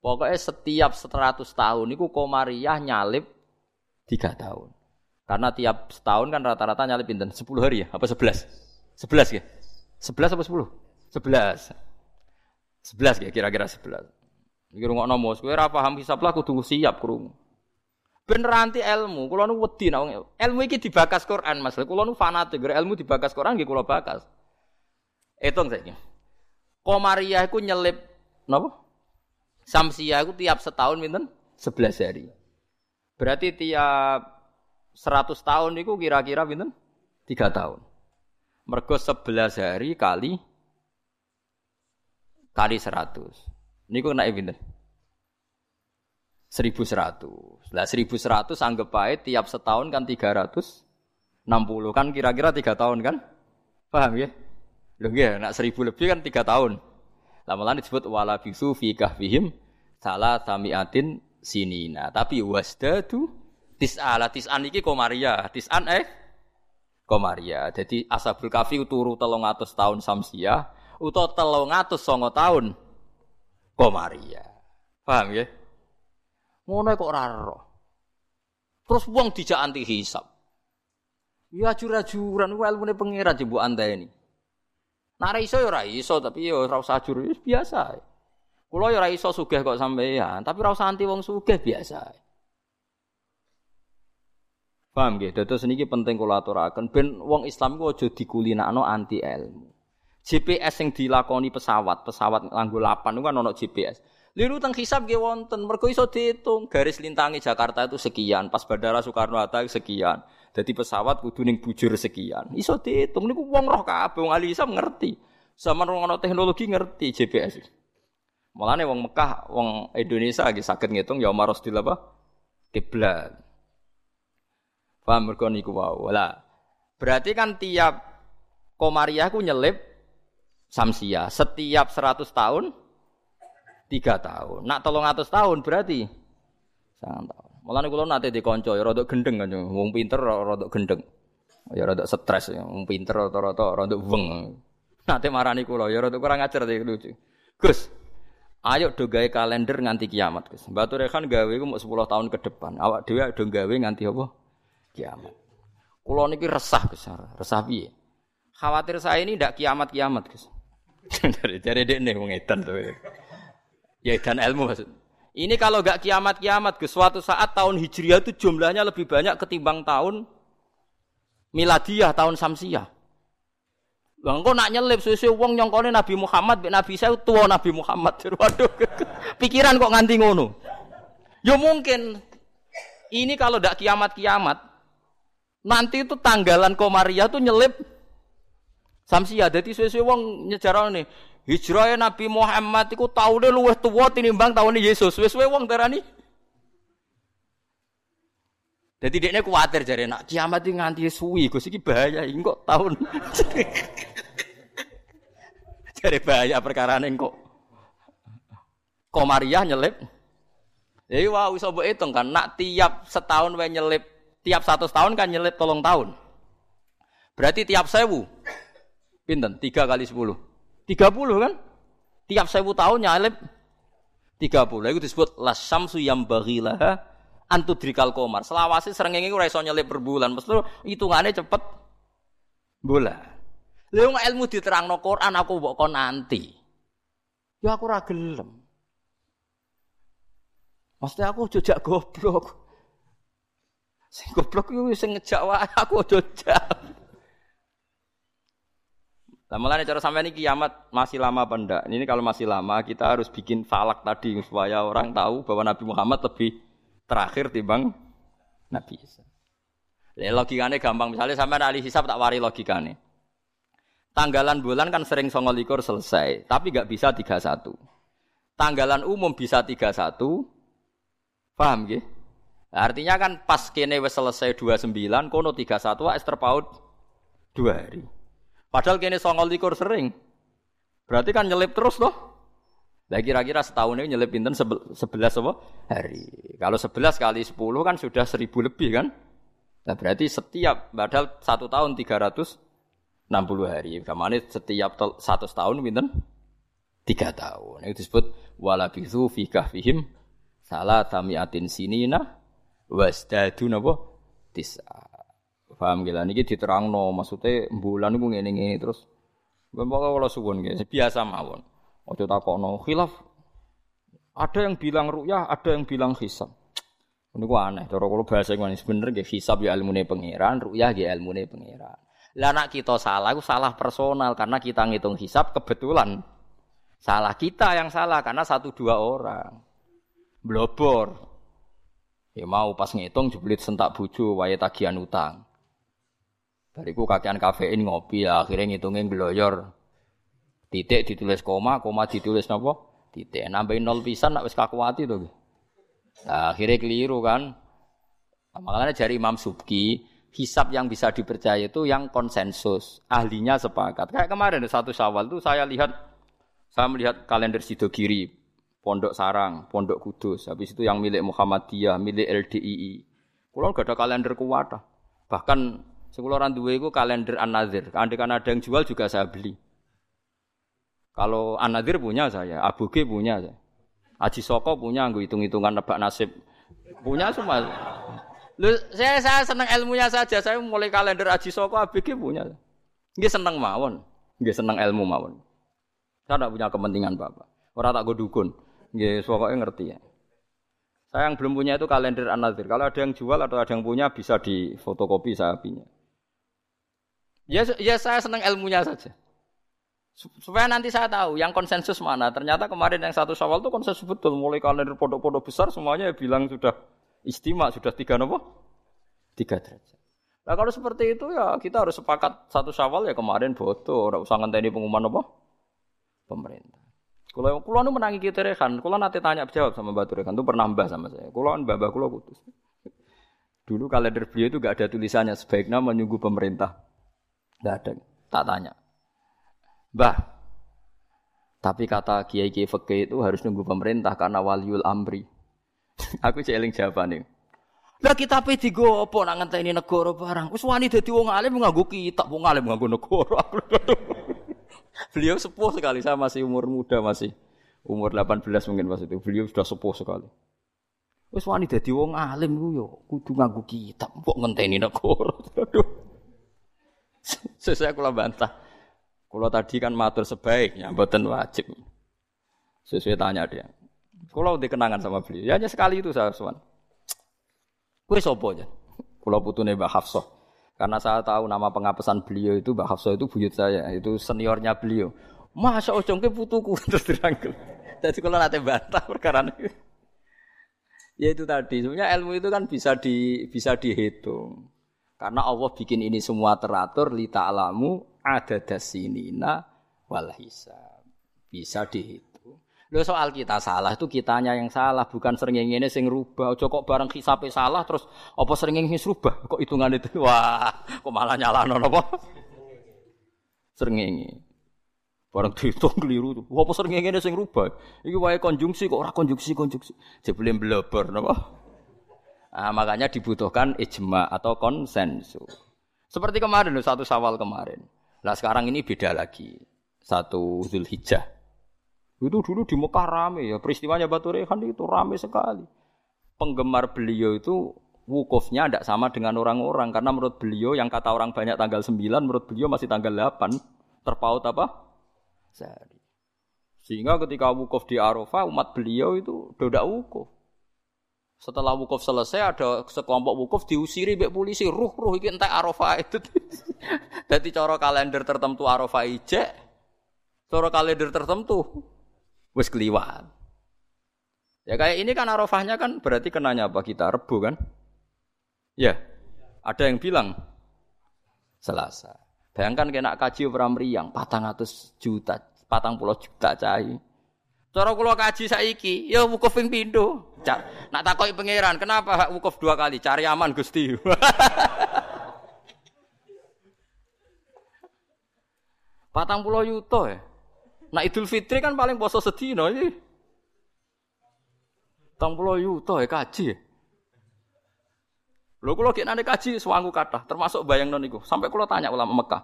Pokoknya setiap seratus tahun itu komariah nyalip tiga tahun. Karena tiap setahun kan rata-rata nyalip pinten? Sepuluh hari ya? Apa sebelas? Sebelas ya? Sebelas apa sepuluh? Sebelas. Sebelas ya kira-kira sebelas. Iki rungokno mos, kowe ora paham hisab lah kudu siap krungu. Bener anti ilmu, kula nu wedi nek ilmu iki dibakas Quran Mas. Kula nu fanatik, ilmu dibakas Quran nggih kula bakas. Hitung saja. Komariah iku nyelip Napa? Samsia itu tiap setahun minten 11 hari. Berarti tiap 100 tahun itu kira-kira minten 3 tahun. Mergo 11 hari kali kali 100. Niku kena pinten? 1100. Lah 1100 anggap baik tiap setahun kan 360 kan kira-kira 3 tahun kan? Paham ya? Lho nggih, nak 1000 lebih kan 3 tahun. Lama disebut wala bisu fi kahfihim salah samiatin sinina. Tapi wasdadu tis'ala tis'an iki komaria. Tis'an eh komaria. Jadi asabul kafi turu telung atus tahun samsia utawa telung atus songo tahun komaria. Paham ya? Ngono kok raro. Terus wong dijak anti hisab. Ya jura-juran ilmune pangeran jebuk anda ini. Nah iso ya iso tapi ya ora usah biasa. Kulo ya ora iso sugih kok sampeyan, tapi ora usah anti wong sugih biasa. Paham nggih? Dados niki penting kula aturaken ben wong Islam ku aja dikulinakno anti ilmu. GPS yang dilakoni pesawat, pesawat nganggo lapan itu kan ono GPS. Liru teng hisab nggih wonten, mergo iso diitung garis lintangi Jakarta itu sekian, pas Bandara Soekarno Hatta sekian. Jadi pesawat kudu ning bujur sekian. Iso diitung niku wong roh kabeh wong ahli hisab ngerti. Sama wong ana teknologi ngerti GPS. Mulane wong Mekah, wong Indonesia lagi sakit ngitung ya maros di apa? Kiblat. Paham mergo niku wae. Lah, berarti kan tiap komariah ku nyelip samsia setiap 100 tahun tiga tahun. Nak tolong atas tahun berarti sangat tahun. Mulane kula nate dikonco ya rada gendeng kan, wong pinter rada gendeng. Ya rada stres, wong pinter rada-rada rada weng. Nate marani kula ya rada kurang ajar iki lucu. Gus, Ayo do gawe kalender nganti kiamat, Gus. Batu Rekan gawe iku mau 10 tahun ke depan. Awak dhewe do gawe nganti apa? Kiamat. Kulo niki resah Gus, resah piye? Khawatir saya ini ndak kiamat-kiamat, Gus. Dari dari dekne wong edan tuh. Ya edan ilmu maksud. Ini kalau gak kiamat-kiamat, Gus, suatu saat tahun Hijriah itu jumlahnya lebih banyak ketimbang tahun miladiah, tahun Samsiah. Lah engko nak nyelip suwe-suwe wong nyongkone Nabi Muhammad mek Nabi saya tua Nabi Muhammad. Waduh. Pikiran kok nganti ngono. Ya mungkin ini kalau ndak kiamat-kiamat nanti itu tanggalan Komariah tuh nyelip Samsia. Jadi suwe-suwe wong nyejarane hijrah Nabi Muhammad iku taune luwih tuwa tinimbang taune Yesus. Suwe-suwe wong darani jadi dia kuatir jadi nak kiamat itu nganti suwi, gue sih bahaya, kok tahun. jadi bahaya perkara neng kok. Komariah nyelip. Jadi wah bisa hitung kan, nak tiap setahun wae nyelip, tiap satu tahun kan nyelip tolong tahun. Berarti tiap sewu, pinten? Tiga kali sepuluh, tiga puluh kan? Tiap sewu tahun nyelip tiga puluh. Itu disebut lasamsu yang bagilah antudrikal komar. Selawasi srengenge ora iso nyelip per bulan. Mesti hitungane cepet bola. Lha ilmu diterangno Quran aku mbok kon nanti. Ya aku ora. Mesti aku jejak goblok. Sing goblok iku sing ngejak wae aku jejak. Lah mulane cara sampean iki kiamat masih lama apa ndak? Ini kalau masih lama kita harus bikin falak tadi supaya orang tahu bahwa Nabi Muhammad lebih terakhir timbang Nabi Isa. Ya, logikanya gampang. Misalnya sampai ahli hisab tak wari logikanya. Tanggalan bulan kan sering songolikur selesai, tapi nggak bisa 31. Tanggalan umum bisa 31. Paham ya? Artinya kan pas kene wis selesai 29, kono 31 wis terpaut 2 hari. Padahal kene songolikur sering. Berarti kan nyelip terus loh. Lah kira-kira setahun ini nyelip pinten sebelas apa? Hari. Kalau sebelas kali sepuluh kan sudah seribu lebih kan? Nah berarti setiap padahal satu tahun tiga ratus enam puluh hari. Kamane setiap satu tahun pinten? Tiga tahun. Itu disebut walabithu fi kahfihim salah tamiatin sinina wasdadu napa? Tisa. Paham gila niki diterangno maksudnya bulan niku ngene-ngene terus. Bapak kalau suwun nggih biasa mawon. Ojo takono khilaf. Ada yang bilang ru'yah, ada yang bilang hisab. Gua aneh. Cara kalau bahasa ini sebenernya gak hisab ya ilmu pangeran, ru'yah ya ilmu pangeran. Lah nak kita salah, itu salah personal karena kita ngitung hisab kebetulan salah kita yang salah karena satu dua orang blobor. Ya mau pas ngitung jeblit sentak buju wae tagihan utang. Bariku kakean kafein ngopi ya, akhirnya ngitungin gloyor. Titik ditulis koma, koma ditulis napa? Titik. Nambahin nol pisan nak wis kakuati to. Nah, akhirnya keliru kan. Nah, makanya dari Imam Subki, hisap yang bisa dipercaya itu yang konsensus, ahlinya sepakat. Kayak kemarin satu Syawal tuh saya lihat saya melihat kalender Sidogiri, Pondok Sarang, Pondok Kudus, habis itu yang milik Muhammadiyah, milik LDII. Kulo gak ada kalender kuwata. Bahkan sekularan dua itu kalender An-Nazir. Andai kan ada yang jual juga saya beli. Kalau Anadir punya saya, Abu G punya saya. Aji Soko punya, gue hitung-hitungan nebak nasib. Punya semua. Lu, saya, saya senang ilmunya saja. Saya mulai kalender Aji Soko, Abu G punya. Dia senang mawon. Dia senang ilmu mawon. Saya tidak punya kepentingan bapak. Orang tak gue dukun. Dia pokoknya ngerti ya. Saya yang belum punya itu kalender Anadir. Kalau ada yang jual atau ada yang punya bisa di fotokopi saya punya. Ya, ya saya senang ilmunya saja. Supaya nanti saya tahu yang konsensus mana. Ternyata kemarin yang satu Syawal itu konsensus betul. Mulai kalender pondok-pondok besar semuanya bilang sudah istimewa, sudah tiga nopo? Tiga derajat. Nah kalau seperti itu ya kita harus sepakat satu Syawal ya kemarin foto, ora usah ngenteni pengumuman apa? Pemerintah. Kalau kulo nu menangi kita rekan, kulo nanti tanya jawab sama Batu Rekan itu pernah mbah sama saya. Kulo kan babah kulo putus. Dulu kalender beliau itu gak ada tulisannya sebaiknya menunggu pemerintah. Gak ada. Tak tanya. Bah, tapi kata kiai kiai fakih itu harus nunggu pemerintah karena waliul amri. Aku celing jawaban nih. Lah kita pe digo apa nak ngenteni negara barang. Wis wani dadi wong alim nganggo kitab, wong alim nganggo negara. Beliau sepuh sekali, saya masih umur muda masih Umur 18 mungkin pas itu. Beliau sudah sepuh sekali. Wis wani dadi wong alim ku yo kudu nganggo kitab kok ngenteni negara. Aduh. Sesuai kula bantah. Kula tadi kan matur sebaiknya, mboten wajib. Sesuai tanya dia. Kula udah kenangan sama beliau. Ya hanya sekali itu saya suan. Kue sopo aja. Kula putune Mbak Hafsah. Karena saya tahu nama pengapesan beliau itu Mbak Hafsah itu buyut saya, itu seniornya beliau. Masa ojongke putuku terus dirangkul. Jadi kalau nanti bantah perkara ini. Ya itu tadi, sebenarnya ilmu itu kan bisa di bisa dihitung. Karena Allah bikin ini semua teratur li ta'lamu ada dasinina wal hisab. Bisa dihitung. Lho soal kita salah itu kitanya yang salah, bukan sering yang ini sing rubah. Ojo kok bareng hisabe salah terus apa sering yang rubah? Kok hitungan itu wah, kok malah nyalahno apa? Sering ini. Barang dihitung keliru tuh. Apa sering yang ini sing rubah? Iki wae konjungsi kok ora konjungsi konjungsi. Jebule bleber napa? Nah, makanya dibutuhkan ijma atau konsensus. Seperti kemarin satu sawal kemarin. Nah sekarang ini beda lagi. Satu Zulhijjah. Itu dulu di Mekah rame ya, peristiwanya Batu Rehan itu rame sekali. Penggemar beliau itu wukufnya tidak sama dengan orang-orang karena menurut beliau yang kata orang banyak tanggal 9 menurut beliau masih tanggal 8 terpaut apa? Sehari. Sehingga ketika wukuf di Arafah umat beliau itu tidak wukuf. Setelah wukuf selesai ada sekelompok wukuf diusiri mbek polisi, ruh-ruh iki entek Arafah itu. Jadi cara kalender tertentu Arafah ijek, cara kalender tertentu wis keliwat. Ya kayak ini kan arafahnya kan berarti kenanya apa kita rebu kan? Ya. Ada yang bilang Selasa. Bayangkan kena kaji ora mriyang 400 juta, 40 juta cai. Cara kula kaji saiki, ya wukuf ping pindho. Nak takoki pangeran, kenapa hak wukuf dua kali? Cari aman Gusti. Patang pulau yuto ya. Nah Idul Fitri kan paling poso sedino iki. Tang pulau yuto ya kaji. Lho kula gek nane kaji swangu kathah, termasuk bayang non iku. Sampai kula tanya ulama Mekah.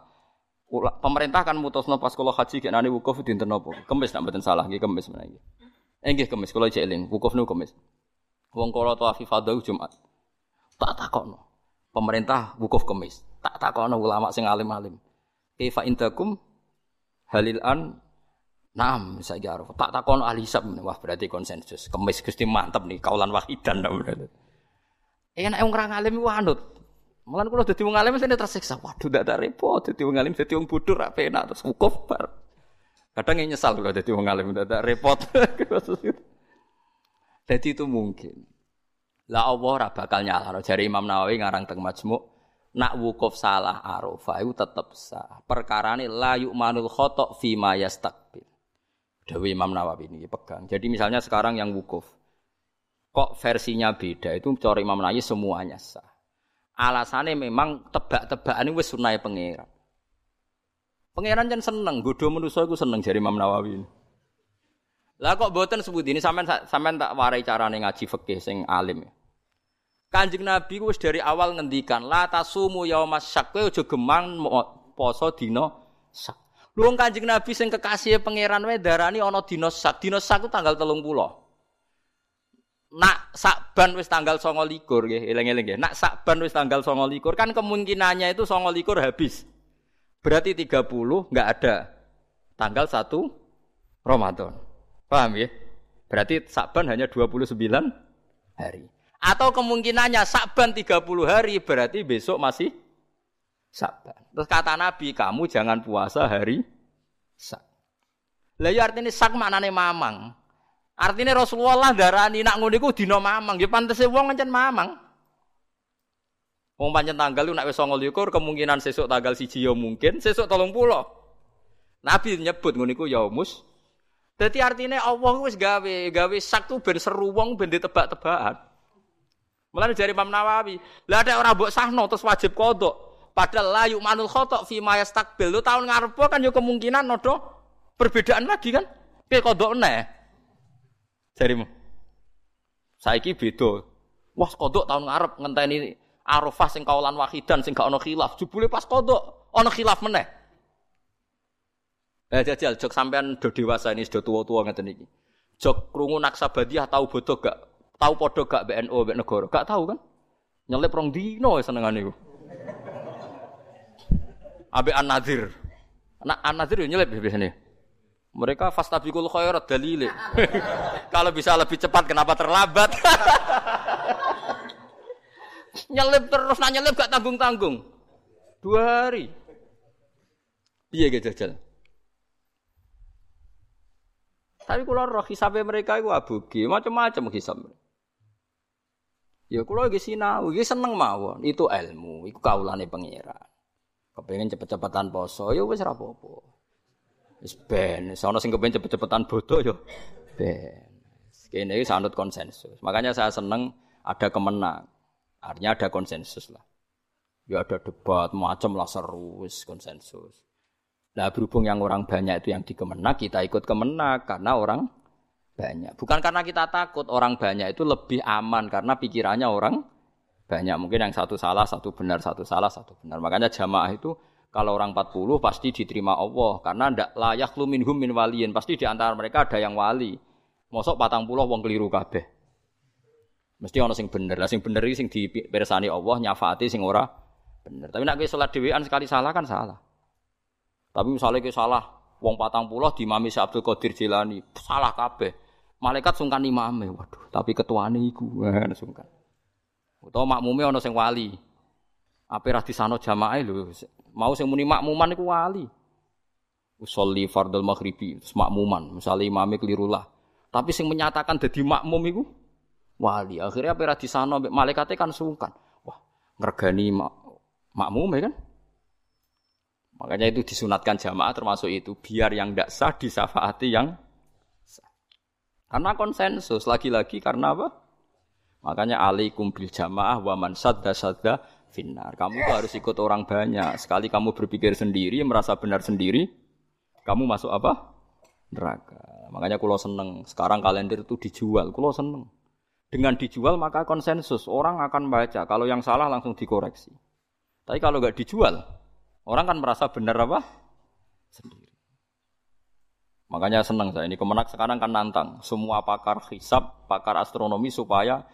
Pemerintah kan mutusno pas kula haji gek nane wukuf dinten napa? Kemis nak mboten salah nggih kemis menawi. Eh nggih kemis kula cek wukuf nu kemis. Wong kala tawafi fardhu Jumat. Tak takokno. Pemerintah wukuf kemis. Tak takokno ulama sing alim-alim. Kaifa indakum halil an Nam, saya kira tak takon ahli hisab, wah berarti konsensus. Kemis gusti mantep nih, kaulan wahidan nah, berarti. Eh, enak wong ngalim iku anut. Mulan kula dadi alim mesti tersiksa. Waduh, ndak ada repot dadi wong alim dadi wong bodoh ra penak terus wukuf bar. Kadang nyesal kula dadi wong alim ada repot. Jadi itu mungkin. Lah Allah ora bakal nyalahno. Jari Imam Nawawi ngarang teng Majmu' nak wukuf salah Arafah itu tetap sah. Perkara ini la yu'manul khotok fi ma yastaqbil. Dewi Imam Nawawi ini pegang. Jadi misalnya sekarang yang wukuf, kok versinya beda itu cara Imam Nawawi semuanya sah. Alasannya memang tebak-tebakan ini wis sunai pangeran. Pangeran kan seneng, bodoh manusia itu seneng jadi Imam Nawawi ini. Lah kok boten sebut ini sampean sampean tak warai carane ngaji fikih sing alim ya. Kanjeng Nabi wis dari awal ngendikan la tasumu yaumas syak kowe aja gemang poso dina syak. Luang Kanjeng Nabi sing kekasih pangeran wae darani ana dina sak. Dina sak tanggal 30. Nak Sakban wis tanggal 29 nggih, eling-eling nggih. Nak Sakban wis tanggal 29 kan kemungkinannya itu 29 habis. Berarti 30 enggak ada. Tanggal 1 Ramadan. Paham ya? Berarti Sakban hanya 29 hari. Atau kemungkinannya Sakban 30 hari berarti besok masih Saban. Terus kata Nabi, kamu jangan puasa hari sak. Lah ya artinya sak maknane mamang. Artinya Rasulullah darani nak ngono iku dina mamang, ya pantese wong ngancen mamang. Wong pancen tanggal lu nak wis 29 kemungkinan sesuk tanggal siji ya mungkin, sesuk 30. Nabi nyebut ngono iku yaumus. Dadi artinya Allah wis gawe, gawe sak tuh ben seru wong ben ditebak-tebakan. Mulane dari Imam Nawawi, lah ada orang mbok sahno terus wajib kodok. Padahal layu manul khotok fi mayastakbil. Lu tahun ngarep kan yo kemungkinan nodo perbedaan lagi kan. Piye kodok neh. Jarimu. Saiki beda. Wah kodok tahun ngarep ngenteni Arafah sing kaulan wahidan sing gak ono khilaf. Jebule pas kodok ono khilaf meneh. Eh jajal jok sampean do dewasa ini sudah tua-tua ngeten iki. jok krungu Naksabandiyah tahu bodoh gak? Tahu podo gak BNO mbek negara? Gak tahu kan? Nyelip rong dino senengane iku. Abe An-Nadir. Nah, An-Nadir yo nyelip biasanya. Mereka fastabiqul khairat dalile. Kalau bisa lebih cepat kenapa terlambat? nyelip terus nanya nyelip gak tanggung-tanggung. Dua hari. Iya gitu jajal. Tapi kalau roh hisabnya mereka itu abugi, macam-macam hisab. Ya kalau lagi sinau, lagi seneng mawon. Itu ilmu, itu kaulane pangeran. Kepengen cepet-cepetan poso, ya wis rapopo. Wis ben, sono sing kepengen cepet-cepetan bodoh ya ben. Kene iki sanut konsensus. Makanya saya seneng ada kemenang. Artinya ada konsensus lah. Ya ada debat macam lah seru, konsensus. Nah berhubung yang orang banyak itu yang dikemenak, kita ikut kemenak karena orang banyak. Bukan karena kita takut orang banyak itu lebih aman karena pikirannya orang banyak. Mungkin yang satu salah, satu benar, satu salah, satu benar. Makanya jamaah itu kalau orang 40 pasti diterima Allah karena ndak layak lu minhum min waliin. Pasti di antara mereka ada yang wali. Mosok patang puluh wong keliru kabeh. Mesti ono sing bener. Lah sing bener iki sing dipirsani Allah nyafaati sing ora bener. Tapi nek kowe salat dhewean sekali salah kan salah. Tapi misalnya kita salah, wong patang pulau di mami Abdul Qadir Jilani, salah kabeh. Malaikat sungkan imame, waduh. Tapi ketuane iku, wah sungkan. Utawa makmume ana sing wali. Apa ra disano jamaah lho. Mau sing muni makmuman iku wali. Usolli fardal maghribi, makmuman. Misalnya imame keliru lah. Tapi sing menyatakan dadi makmum iku wali. Akhirnya apa ra disano malaikate kan sungkan. Wah, ngergani mak makmum ya kan? Makanya itu disunatkan jamaah termasuk itu biar yang tidak sah disafaati yang sah. Karena konsensus lagi-lagi karena apa? Makanya alaikum bil jamaah wa man sadda sadda finnar. Kamu tuh harus ikut orang banyak. Sekali kamu berpikir sendiri, merasa benar sendiri, kamu masuk apa? Neraka. Makanya kulo seneng. Sekarang kalender itu dijual. Kulo seneng. Dengan dijual maka konsensus. Orang akan baca. Kalau yang salah langsung dikoreksi. Tapi kalau nggak dijual, Orang kan merasa benar apa? Sendiri. Makanya senang saya ini kemenak sekarang kan nantang semua pakar hisab, pakar astronomi supaya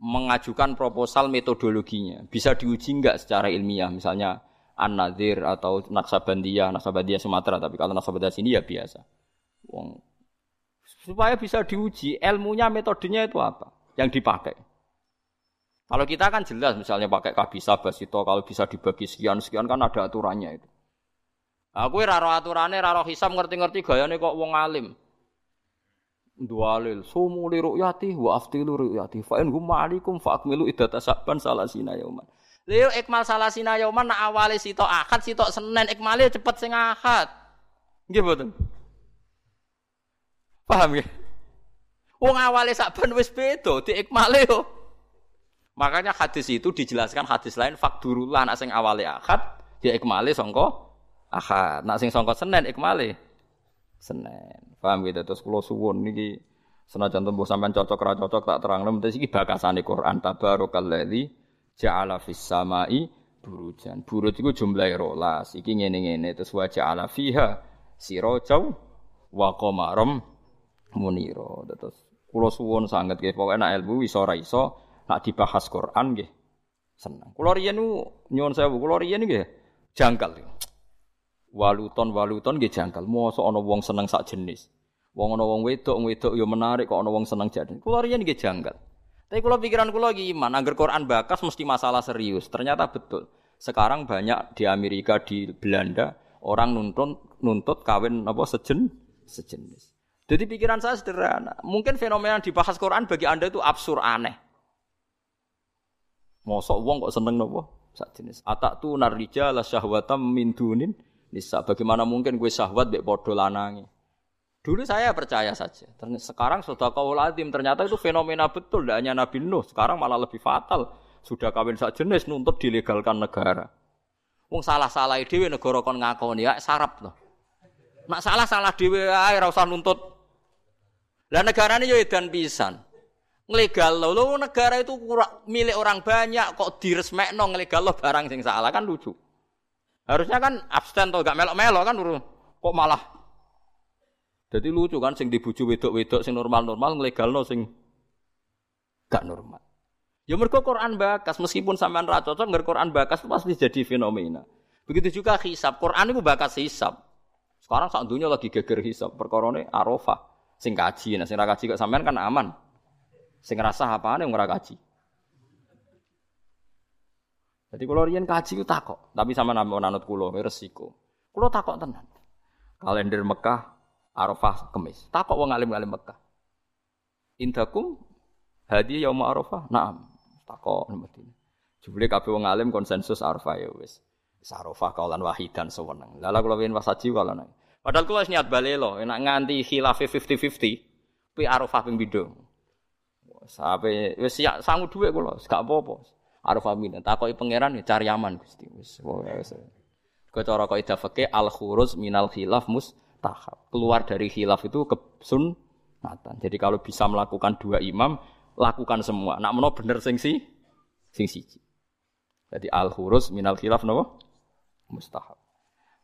mengajukan proposal metodologinya. Bisa diuji enggak secara ilmiah misalnya An-Nadir atau Naksabandiyah, Naksabandiyah Sumatera, tapi kalau Naksabandiyah sini ya biasa. Wong supaya bisa diuji ilmunya metodenya itu apa yang dipakai. Kalau kita kan jelas misalnya pakai kabisa basito kalau bisa dibagi sekian sekian kan ada aturannya itu. Aku raro aturannya raro hisam ngerti-ngerti gayane kok wong alim. Dualil sumu li ru'yati wa aftilu ru'yati fa in hum ma'alikum fa akmilu iddata saban salasina yauman. Leo ikmal salasina yauman nak awale sitok akad sitok senen ikmale cepet sing akad. Nggih mboten? Paham ya? Wong awale saban wis beda di ikmale yo. Makanya hadis itu dijelaskan hadis lain fakdurullah nak sing awale akad dia ikmale songko akad. Nak sing songko senen ikmale senen. Paham gitu terus kula suwun niki senajan tembuh sampean cocok ra cocok tak terang lem iki bakasane Quran tabarakalladzi ja'ala fis samai burujan. Buruj iku jumlahe rolas. Iki ngene-ngene terus wa ja'ala fiha sirajau wa qamaram munira. Terus kula suwun sanget nggih pokoke nek ilmu iso ra iso nak dibahas Quran nggih seneng. Kula riyen nyuwun sewu, kula riyen nggih jangkal. Waluton waluton nggih jangkal. Mosok ana wong seneng sak jenis. Wong ana wong wedok, wedok ya menarik kok ana wong seneng jadi. Kula riyen jangkal. Tapi kula pikiran kula iki iman, angger Quran bakas mesti masalah serius. Ternyata betul. Sekarang banyak di Amerika, di Belanda orang nuntut nuntut kawin apa sejen sejenis. Jadi pikiran saya sederhana. Mungkin fenomena yang dibahas Quran bagi Anda itu absurd aneh. Mosok wong kok seneng nopo? Sak jenis. Atak tu narija la syahwatam min dunin nisa. Bagaimana mungkin gue syahwat mbek padha lanange? Dulu saya percaya saja. Sekarang sudah kau ladim ternyata itu fenomena betul. Tidak hanya Nabi Nuh. Sekarang malah lebih fatal. Sudah kawin sak jenis nuntut dilegalkan negara. Wong salah-salah dhewe negara kon ngakoni ya sarap loh. Nak salah-salah dhewe ae ora usah nuntut. Lah negarane yo edan pisan nglegal lo, negara itu milik orang banyak kok diresmekno nglegal lo barang sing salah kan lucu. Harusnya kan abstain atau gak melok-melok kan kok malah Jadi lucu kan sing dibuju wedok-wedok sing normal-normal nglegalno sing gak normal. Ya mergo Quran bakas meskipun sampean ra cocok ngger Quran bakas pasti jadi fenomena. Begitu juga hisab. Quran itu bakas hisab. Sekarang sak dunia lagi geger hisab. Perkorone Arafah sing kaji. Nah sing ra kaji kok sampean kan aman. Sing ngrasa apane ora kaji. Jadi kalau riyen kaji ku takok, tapi sama nama nanut kulo resiko. Kulo takok tenan. Kalender Mekah Arafah Kemis. Takok wong alim-alim Mekah. Indakum hadiah yaum Arafah? Naam takok Madinah. Jebule kabeh wong alim konsensus arfa ya wis. Sarofah kaulan wahidan sewenang. Lala kula wingi wasaji kaulan. Padahal kula wis niat balelo, enak nganti khilaf 50-50. Kuwi arafah ping pindho. Sampai wis siap sangu dhuwit kula, gak apa-apa. Arafah min takoki pangeran ya cari aman Gusti. Wis wis. Kecara kaidah fikih al khuruz minal khilaf mustahab. Keluar dari khilaf itu ke sunnatan. Jadi kalau bisa melakukan dua imam, lakukan semua. Nak menawa bener sing si sing. Jadi al hurus minal khilaf napa? Mustahab.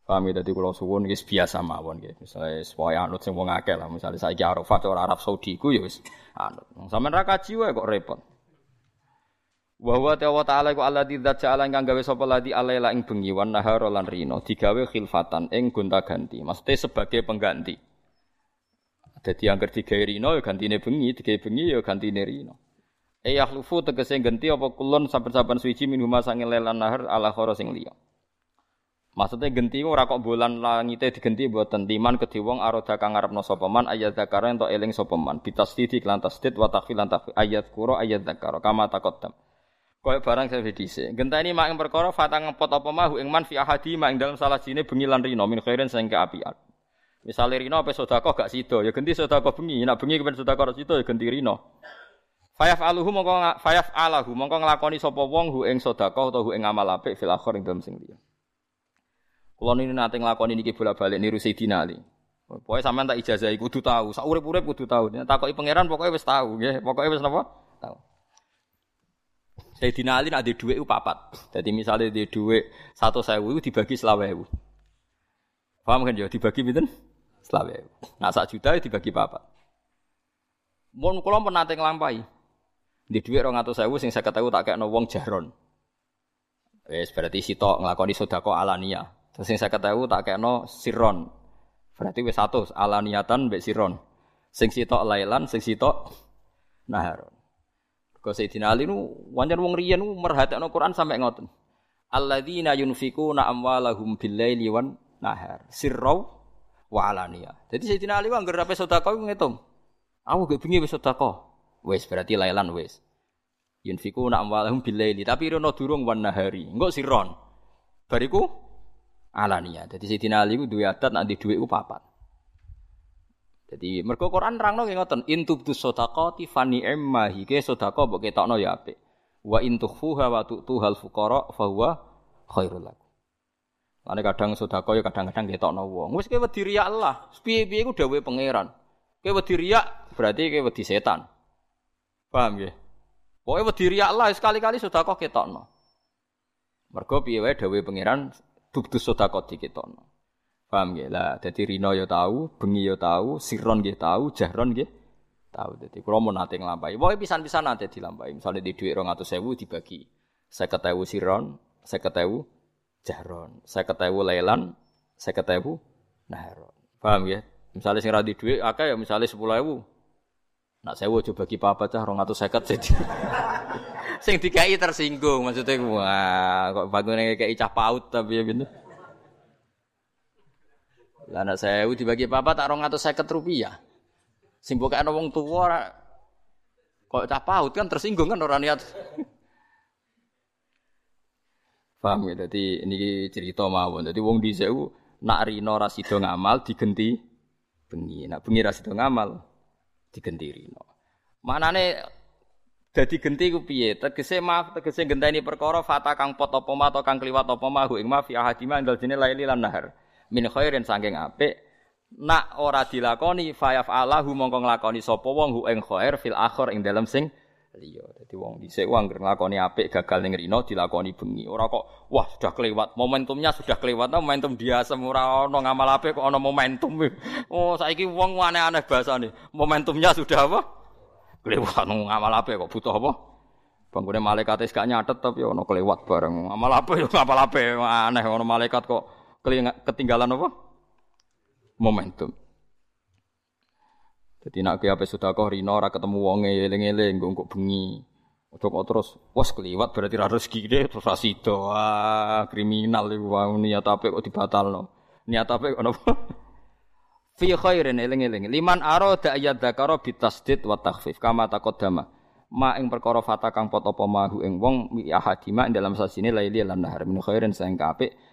Paham ya, dadi kula suwun iki biasa mawon nggih. Misale supaya anut sing wong akeh lah, misale saiki Arafah cara Arab Saudi ku ya wis anut. Sampeyan ra kaji wae kok repot. Wa huwa ta'ala iku alladzi dzat ja'ala ingkang gawe sapa ladi alaila ing bengi wan nahara lan rino digawe khilfatan ing gonta-ganti. Maksudnya sebagai pengganti. Dadi angger digawe rino ya gantine bengi, digawe bengi ya gantine rino. E yakhlufu tegese ganti apa kulon saben-saben suci min huma sange lelan nahar ala khara sing liya. Maksudnya genti ora kok bulan langite digenti mboten timan kedhe wong aroda kang ngarepno sapa man ayat zakara entuk eling sapa man bitasdid lan tasdid wa takhfil ayat kuro ayat zakara kama. Kaya barang saya dhisik. Genteni mak ing perkara fatang ngepot apa mahu ing man fi ahadi mak ing dalam salah sine bengi lan rino min khairin sing keapian. Misalnya Rino apa sodako gak sido, ya ganti sodako bengi. Nak bengi kepen sodako sido ya ganti Rino. Fayaf aluhu mongko fayaf alahu mongko nglakoni sapa wong hu ing sodako atau hu ing amal apik fil akhir ing dalem sing liya. Kulo niki nate nglakoni niki bola-balik niru Sayyidina Ali. Pokoke sampean tak ijazahi kudu tahu, sak urip-urip kudu tahu. Takoki pangeran pokoke wis tahu nggih, pokoke wis napa? Tahu. Sayyidina Ali nak di dhuwit ku papat. Dadi misale di dhuwit 100.000 dibagi 20.000. Paham kan ya dibagi pinten? Selawe. Nah sak juta dibagi apa? Mun kula pernah teng nglampahi. Di dhuwit 200.000 sing 50.000 tak kekno wong jaron. Wis berarti sitok nglakoni sedekah alania. Terus sing 50.000 tak kekno siron. Berarti wis 100 alaniatan mbek siron. Sing sitok lailan, sing sitok naharon. Kau Sayyidina Ali nu wajar wong riyen nu merhatekno Quran sampai ngoten. Alladzina yunfikuna amwalahum bil laili wan nahar. Sirrau wa alania. Jadi Sayyidina Ali wong ngger ape sedekah ngitung. Aku gak bengi wis sedekah. Wis berarti lailan wis. Yunfiku nak amwalahum bilaili tapi rono durung wan nahari. Engko siron. Bariku alania. Jadi Sayyidina Ali ku duwe adat nak di papat. Jadi mergo Quran nerangno nggih ngoten, intubtus sadaqati fani emma hike sedekah mbok ketokno ya apik. Wa intukhfuha wa tu'tuhal fuqara fa huwa khairul lakum. Lane kadang sedekah ya kadang-kadang ketokno wong. Wis kowe wedi riya Allah. Piye-piye ku dawuhe pangeran. Kowe wedi riya berarti kowe wedi setan. Paham nggih? Pokoke wedi riya Allah sekali-kali sedekah ketokno. Mergo piye wae dawuhe pangeran bubtus sedekah diketokno. Paham nggih? Lah dadi rino ya tahu, bengi ya tahu, siron nggih tahu, jahron nggih tahu. Dadi kula mau nate nglampahi. Pokoke pisan-pisan nate dilampahi. Misale di dhuwit 200.000 dibagi 50.000 siron, 50.000 jahron. Saya ketemu lelan, saya ketemu naharon. Paham ya? Misalnya sing radi duit, akeh ya misalnya sepuluh ribu. Nak saya coba bagi apa cah rong atau seket jadi. sing dikai tersinggung maksudnya wah kok bangunnya kayak cah paut tapi ya gitu. Lah saya dibagi apa tak rong atau seket rupiah. Sing bukan wong tua kok cah paut kan tersinggung kan orang niat. Paham ya? Jadi ini cerita mawon. Jadi wong dhisik ku nak rino ra sida ngamal digenti bengi. Nak bengi ra sida ngamal digenti rino. Manane dadi genti ku piye? Tegese maaf tegese genteni perkara fata kang pot apa ma kang kliwat ma ing ma fi ahadima indal jene laili lan nahar. Min khairin saking apik nak ora dilakoni fayaf Allahu mongko nglakoni sapa wong hu ing khair fil akhir ing dalem sing liya. Dadi wong dhisik wong nglakoni apik gagal ning rino dilakoni bengi. Ora kok wah sudah kelewat, momentumnya sudah kelewat. Momentum dia ora ana ngamal apik kok ana momentum. Oh, saiki wong aneh-aneh bahasane. Momentumnya sudah apa? Kelewat ngamal apik kok butuh apa? Bangunnya malaikat gak nyatet tapi ono kelewat bareng. Ngamal apa ya ngamal apa aneh ono malaikat kok ketinggalan apa? Momentum. Jadi nak ke apa sudah kau rino ora ketemu wonge eling-eling kok bengi. Ojo kok terus was keliwat berarti ra rezeki deh terus ra. Ah, kriminal iku wae niat apik kok dibatalno. Niat apik kok napa? Fi khairin eling-eling. Liman arada ayat dzakara bitasdid wa takhfif kama taqaddama. Ma ing perkara fata kang pot apa mahu ing wong mi ahadima ing dalam sasine laili lan nahar min khairin sing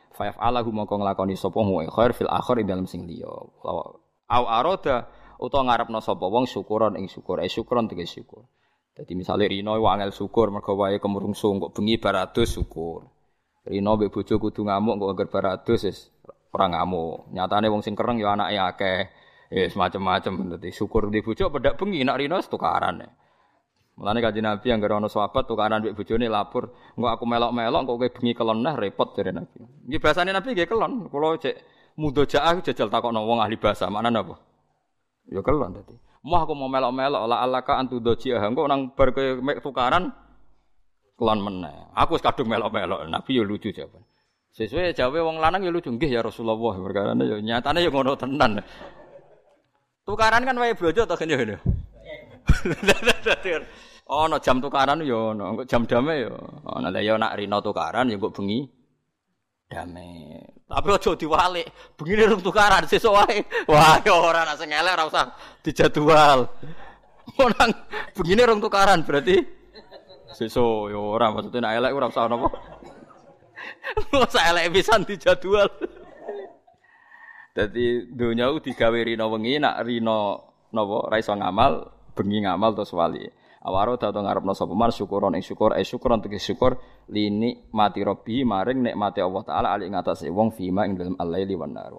apik fa yaf'alahu mongko nglakoni sapa khair fil akhir ing dalam sing liya. Au arada utawa ngarepno sapa wong syukuron ing syukur, eh syukuron tegese syukur. Dadi misale Rino wangel syukur mergo wae kemrungsung kok bengi baratus syukur. Rino mbek bojo kudu ngamuk kok agar baratus wis ora ngamuk. Nyatane wong sing kereng ya anake akeh. Ya semacam-macam dadi syukur di bojo pedak bengi nak Rino tukaran. Mulane kanjeng Nabi yang ana sahabat tukaran mbek bojone lapor, engko aku melok-melok kok kowe bengi kelon nah repot jare Nabi. Nggih bahasane Nabi nggih kelon. Kula cek mudojaah jajal takokno wong ahli bahasa. Mana napa? Ya kelon tadi. Mau aku mau melok-melok la alaka antu doji kok nang bar ke tukaran kelon meneh. Aku wis kadung melok-melok. Nabi ya lucu jawaban. Sesuai jawabe wong lanang ya lucu nggih ya Rasulullah perkara ya nyatane ya ngono tenan. Tukaran kan wae blojo to kan Oh, no jam tukaran ya ono, jam dame ya. Ono lah ya nak rino tukaran ya kok bengi damai. Tapi ojo diwalik, begini rung tukaran sesuk wae. Wah, ora nak sing elek ora usah dijadwal. Orang begini rung tukaran berarti sesuk ya ora maksudnya nak elek ora usah napa. Masa elek pisan dijadwal. Dadi donya digawe rino wengi nak rino napa ra iso ngamal, bengi ngamal terus wali. Awaro datang ngarepno sapa? Man syukuron ing syukur eh syukuron tegese syukur lini mati robbi maring nikmati Allah taala ali ing atase wong fima ing dalam al-laili wan nar